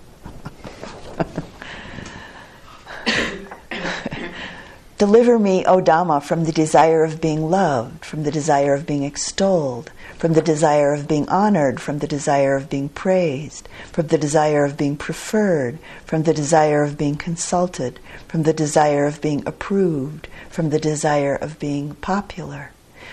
Deliver me, O Dhamma, from the desire of being loved, from the desire of being extolled, from the desire of being honored, from the desire of being praised, from the desire of being preferred, from the desire of being consulted, from the desire of being approved, from the desire of being popular,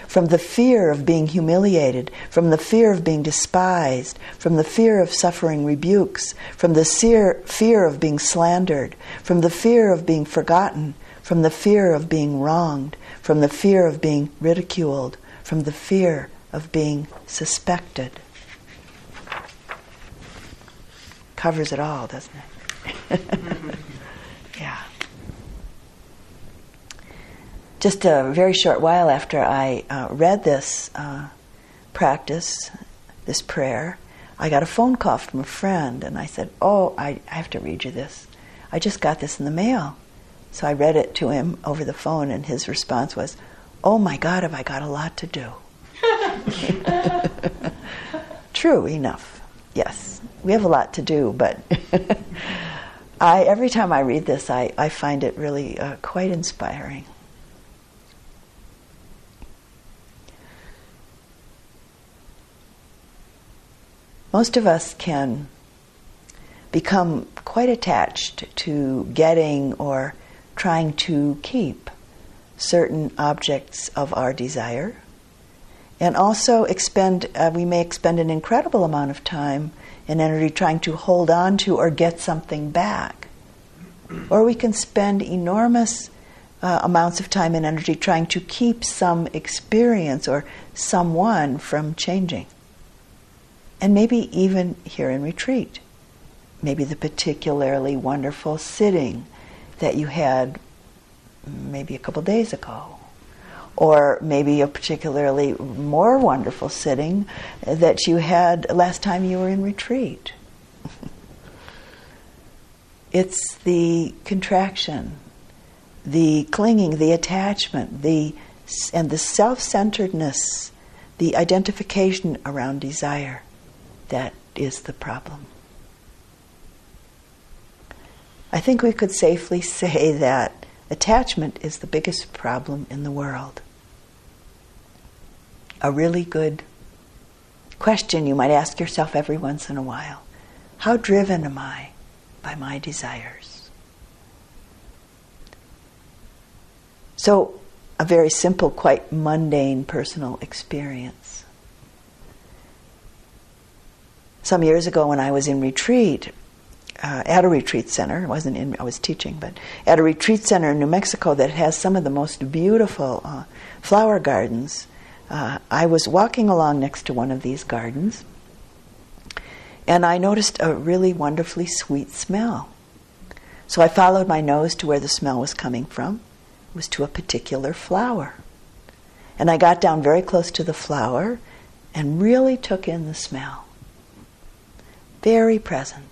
from the fear of being humiliated, from the fear of being despised, from the fear of suffering rebukes, from the fear of being slandered, from the fear of being forgotten, from the fear of being wronged, from the fear of being ridiculed, from the fear of being suspected. Covers it all, doesn't it? yeah. Just a very short while after I uh, read this uh, practice, this prayer, I got a phone call from a friend, and I said, Oh, I, I have to read you this. I just got this in the mail. So I read it to him over the phone, and his response was, Oh my God, have I got a lot to do? True enough, yes. We have a lot to do, but I, every time I read this, I, I find it really uh, quite inspiring. Most of us can become quite attached to getting or trying to keep certain objects of our desire. And also expend, uh, we may expend an incredible amount of time and energy trying to hold on to or get something back. Or we can spend enormous uh, amounts of time and energy trying to keep some experience or someone from changing. And maybe even here in retreat. Maybe the particularly wonderful sitting that you had maybe a couple days ago. Or maybe a particularly more wonderful sitting that you had last time you were in retreat. it's the contraction, the clinging, the attachment, the and the self-centeredness, the identification around desire that is the problem. I think we could safely say that attachment is the biggest problem in the world. A really good question you might ask yourself every once in a while How driven am I by my desires? So, a very simple, quite mundane personal experience. Some years ago, when I was in retreat, uh, at a retreat center. I wasn't in, I was teaching, but at a retreat center in New Mexico that has some of the most beautiful uh, flower gardens. Uh, I was walking along next to one of these gardens, and I noticed a really wonderfully sweet smell. So I followed my nose to where the smell was coming from. It was to a particular flower. And I got down very close to the flower and really took in the smell. Very present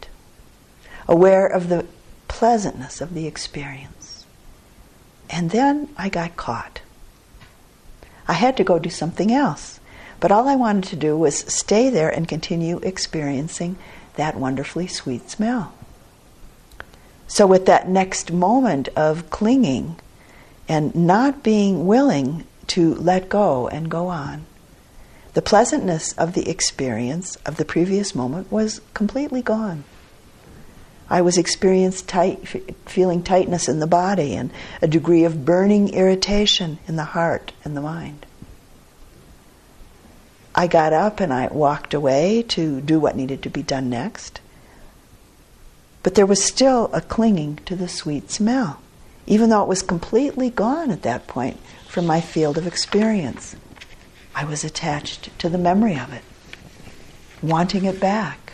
aware of the pleasantness of the experience. And then I got caught. I had to go do something else. But all I wanted to do was stay there and continue experiencing that wonderfully sweet smell. So, with that next moment of clinging and not being willing to let go and go on, the pleasantness of the experience of the previous moment was completely gone. I was experiencing tight, feeling tightness in the body and a degree of burning irritation in the heart and the mind. I got up and I walked away to do what needed to be done next. But there was still a clinging to the sweet smell, even though it was completely gone at that point from my field of experience. I was attached to the memory of it, wanting it back.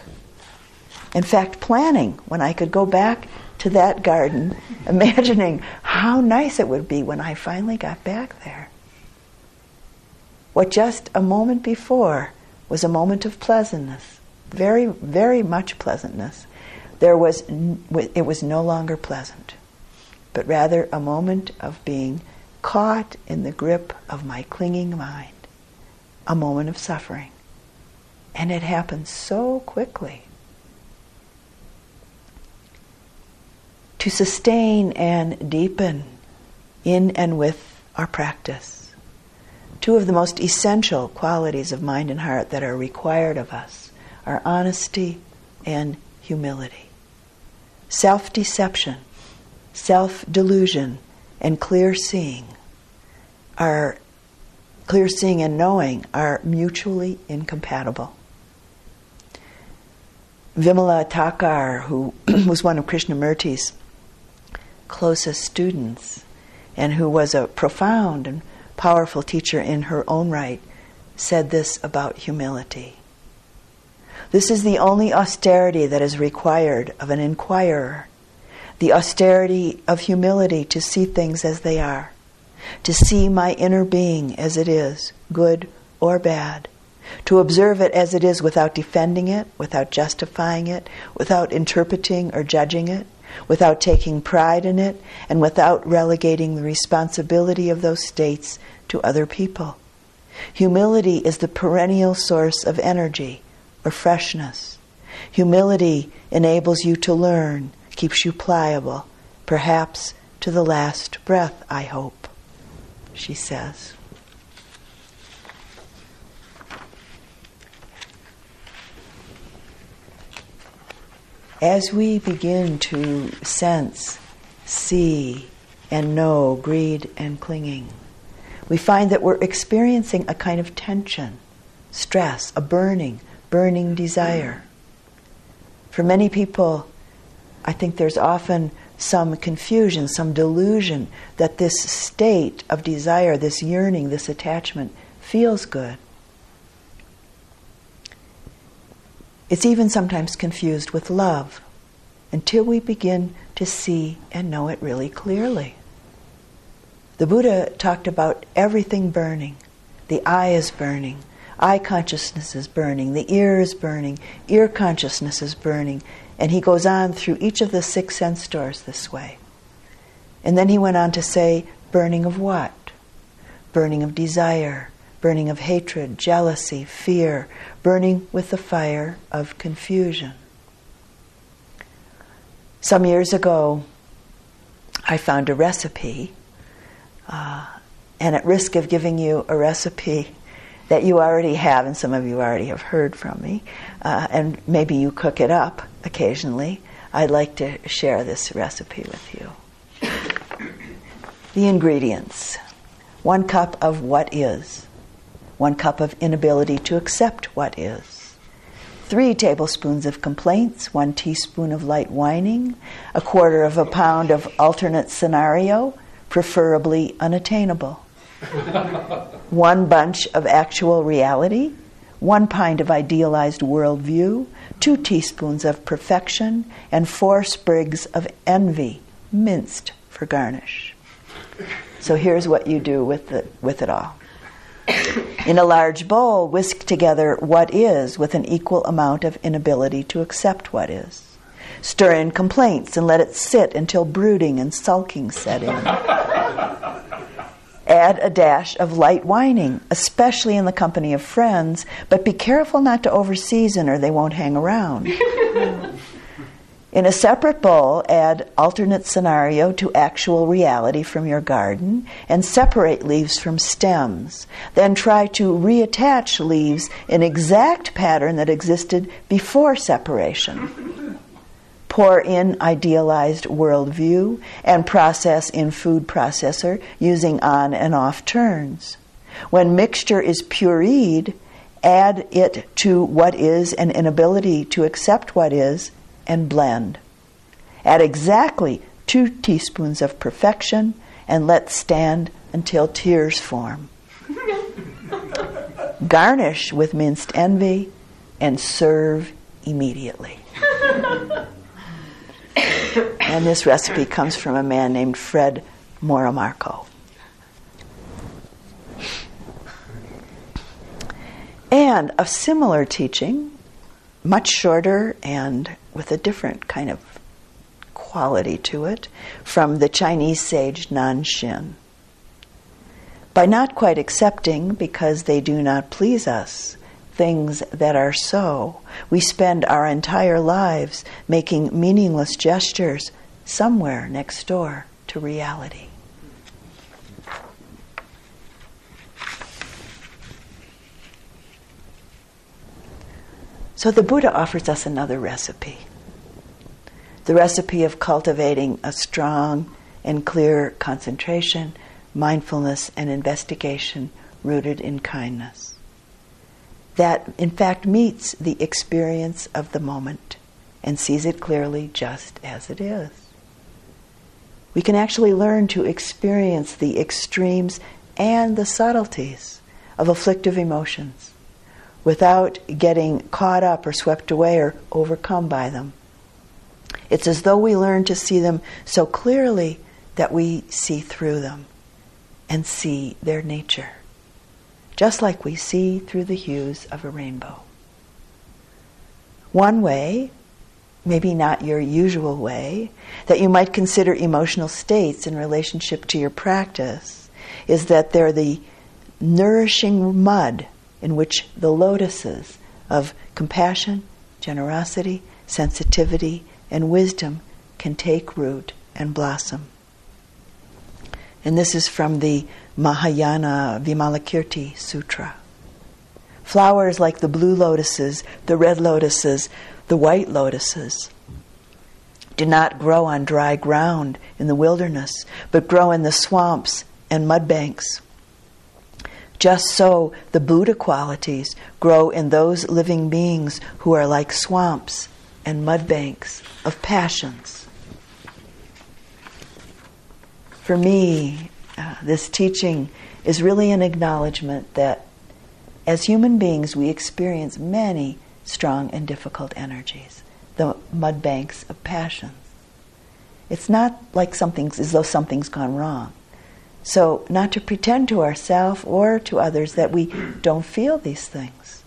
In fact, planning when I could go back to that garden, imagining how nice it would be when I finally got back there. What just a moment before was a moment of pleasantness, very, very much pleasantness. There was, it was no longer pleasant, but rather a moment of being caught in the grip of my clinging mind, a moment of suffering. And it happened so quickly. To sustain and deepen in and with our practice. Two of the most essential qualities of mind and heart that are required of us are honesty and humility. Self deception, self delusion, and clear seeing are clear seeing and knowing are mutually incompatible. Vimala Thakar, who was one of Krishnamurti's closest students and who was a profound and powerful teacher in her own right, said this about humility. This is the only austerity that is required of an inquirer the austerity of humility to see things as they are, to see my inner being as it is, good or bad, to observe it as it is without defending it, without justifying it, without interpreting or judging it, without taking pride in it, and without relegating the responsibility of those states to other people. Humility is the perennial source of energy or freshness. Humility enables you to learn, keeps you pliable, perhaps to the last breath, I hope, she says. As we begin to sense, see, and know greed and clinging, we find that we're experiencing a kind of tension, stress, a burning, burning desire. For many people, I think there's often some confusion, some delusion that this state of desire, this yearning, this attachment feels good. It's even sometimes confused with love until we begin to see and know it really clearly. The Buddha talked about everything burning. The eye is burning, eye consciousness is burning, the ear is burning, ear consciousness is burning, and he goes on through each of the six sense doors this way. And then he went on to say, burning of what? Burning of desire, burning of hatred, jealousy, fear, burning with the fire of confusion. Some years ago, I found a recipe, uh, and at risk of giving you a recipe that you already have, and some of you already have heard from me, uh, and maybe you cook it up occasionally, I'd like to share this recipe with you. The ingredients one cup of what is, one cup of inability to accept what is, three tablespoons of complaints, one teaspoon of light whining, a quarter of a pound of alternate scenario, preferably unattainable one bunch of actual reality, one pint of idealized worldview, two teaspoons of perfection, and four sprigs of envy, minced for garnish. So here's what you do with, the, with it all. In a large bowl, whisk together what is with an equal amount of inability to accept what is. Stir in complaints and let it sit until brooding and sulking set in. Add a dash of light whining, especially in the company of friends, but be careful not to overseason or they won't hang around. In a separate bowl, add alternate scenario to actual reality from your garden and separate leaves from stems. Then try to reattach leaves in exact pattern that existed before separation pour in idealized worldview, and process in food processor using on and off turns. When mixture is pureed, add it to what is an inability to accept what is and blend. Add exactly two teaspoons of perfection and let stand until tears form. Garnish with minced envy and serve immediately. and this recipe comes from a man named Fred Moramarco. And a similar teaching, much shorter and with a different kind of quality to it, from the Chinese sage Nan Shin. By not quite accepting because they do not please us, things that are so. We spend our entire lives making meaningless gestures somewhere next door to reality. So the Buddha offers us another recipe the recipe of cultivating a strong and clear concentration, mindfulness, and investigation rooted in kindness. That, in fact, meets the experience of the moment and sees it clearly just as it is. We can actually learn to experience the extremes and the subtleties of afflictive emotions without getting caught up or swept away or overcome by them. It's as though we learn to see them so clearly that we see through them and see their nature, just like we see through the hues of a rainbow. One way, maybe not your usual way, that you might consider emotional states in relationship to your practice is that they're the nourishing mud in which the lotuses of compassion, generosity, sensitivity, and wisdom can take root and blossom. And this is from the Mahayana Vimalakirti Sutra. Flowers like the blue lotuses, the red lotuses, the white lotuses do not grow on dry ground in the wilderness, but grow in the swamps and mud banks. Just so, the Buddha qualities grow in those living beings who are like swamps and mud banks of passions. For me, uh, this teaching is really an acknowledgement that as human beings, we experience many strong and difficult energies, the mud banks of passions. It's not like something's as though something's gone wrong. So, not to pretend to ourselves or to others that we don't feel these things.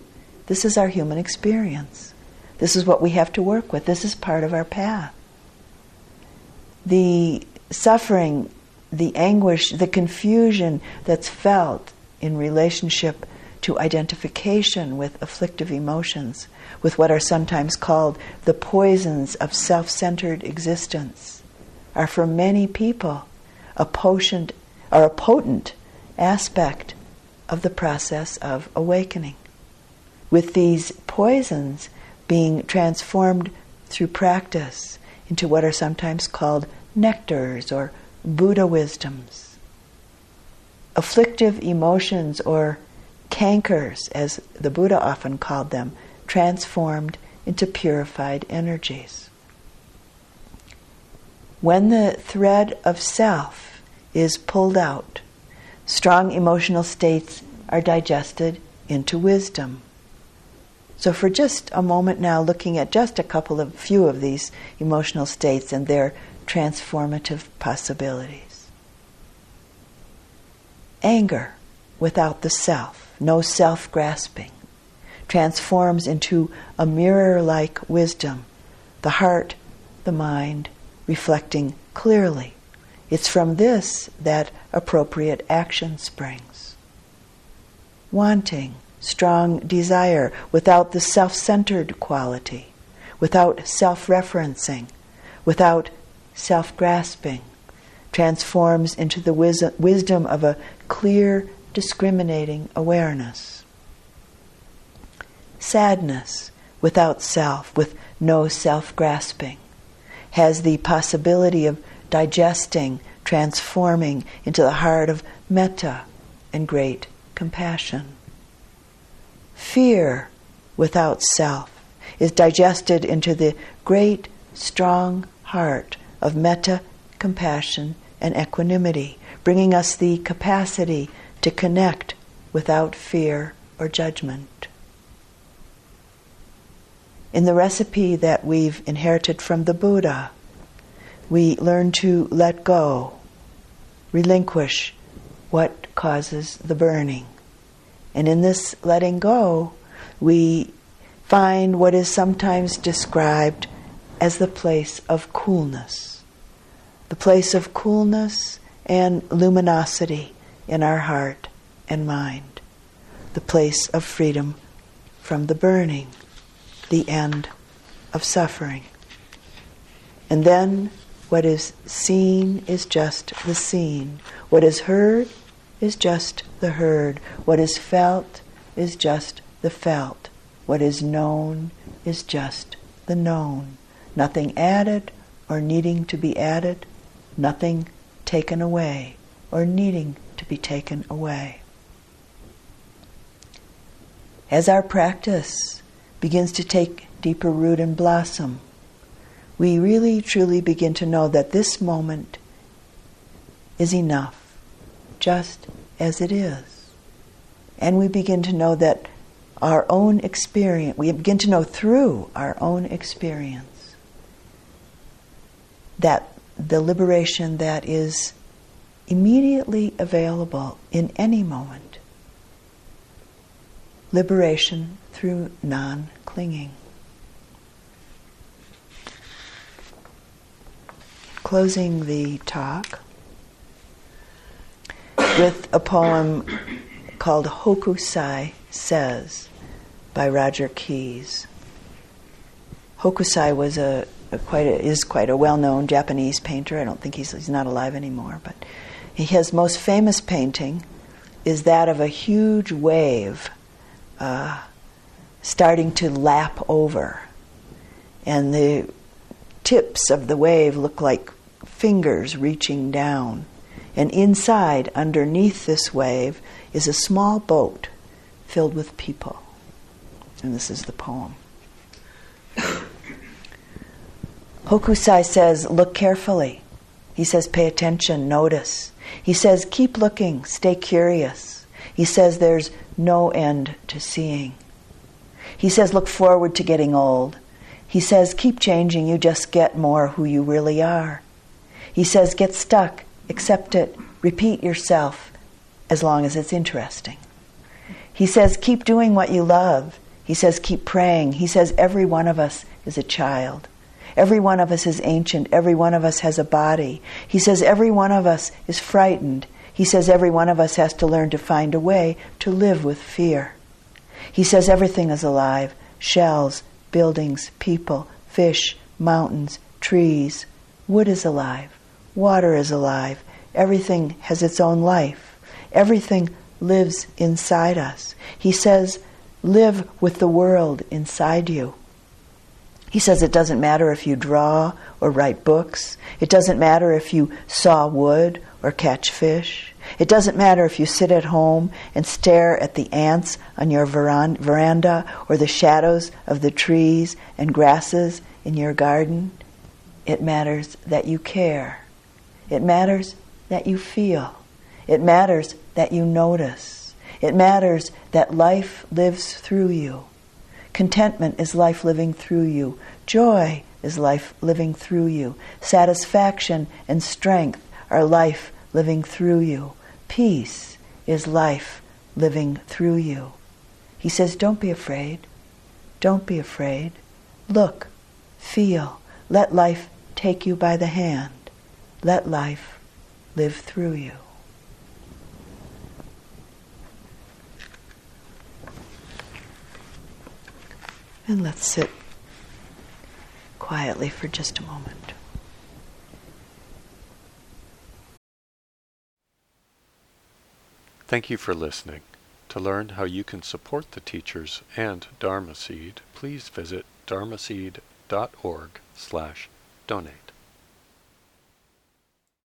This is our human experience. This is what we have to work with. This is part of our path. The suffering, the anguish, the confusion that's felt in relationship to identification with afflictive emotions, with what are sometimes called the poisons of self centered existence, are for many people a potent, are a potent aspect of the process of awakening. With these poisons, being transformed through practice into what are sometimes called nectars or Buddha wisdoms. Afflictive emotions or cankers, as the Buddha often called them, transformed into purified energies. When the thread of self is pulled out, strong emotional states are digested into wisdom. So, for just a moment now, looking at just a couple of few of these emotional states and their transformative possibilities. Anger without the self, no self grasping, transforms into a mirror like wisdom, the heart, the mind, reflecting clearly. It's from this that appropriate action springs. Wanting strong desire, without the self centered quality, without self referencing, without self grasping, transforms into the wis- wisdom of a clear, discriminating awareness. Sadness without self, with no self grasping, has the possibility of digesting, transforming into the heart of metta and great compassion. Fear without self is digested into the great, strong heart of metta, compassion, and equanimity, bringing us the capacity to connect without fear or judgment. In the recipe that we've inherited from the Buddha, we learn to let go, relinquish what causes the burning. And in this letting go, we find what is sometimes described as the place of coolness. The place of coolness and luminosity in our heart and mind. The place of freedom from the burning, the end of suffering. And then what is seen is just the seen. What is heard is just the heard. What is felt is just the felt. What is known is just the known. Nothing added or needing to be added, nothing taken away or needing to be taken away. As our practice begins to take deeper root and blossom, we really truly begin to know that this moment is enough, just as it is. And we begin to know that our own experience, we begin to know through our own experience that the liberation that is immediately available in any moment. Liberation through non clinging. Closing the talk with a poem called Hokusai Says by Roger Keyes. Hokusai was a, a quite a, is quite a well-known Japanese painter. I don't think he's he's not alive anymore, but his most famous painting is that of a huge wave uh, starting to lap over, and the tips of the wave look like fingers reaching down. And inside, underneath this wave, is a small boat filled with people. And this is the poem. Hokusai says, Look carefully. He says, Pay attention, notice. He says, Keep looking, stay curious. He says, There's no end to seeing. He says, Look forward to getting old. He says, Keep changing, you just get more who you really are. He says, Get stuck, accept it, repeat yourself as long as it's interesting. He says, Keep doing what you love. He says, Keep praying. He says, Every one of us is a child. Every one of us is ancient. Every one of us has a body. He says, Every one of us is frightened. He says, Every one of us has to learn to find a way to live with fear. He says, Everything is alive shells, buildings, people, fish, mountains, trees. Wood is alive. Water is alive. Everything has its own life. Everything lives inside us. He says, live with the world inside you. He says it doesn't matter if you draw or write books. It doesn't matter if you saw wood or catch fish. It doesn't matter if you sit at home and stare at the ants on your veranda or the shadows of the trees and grasses in your garden. It matters that you care. It matters that you feel. It matters that you notice. It matters that life lives through you. Contentment is life living through you. Joy is life living through you. Satisfaction and strength are life living through you. Peace is life living through you. He says, Don't be afraid. Don't be afraid. Look, feel. Let life take you by the hand. Let life live through you. And let's sit quietly for just a moment. Thank you for listening. To learn how you can support the teachers and Dharma Seed, please visit dharma dharmaseed.org slash donate.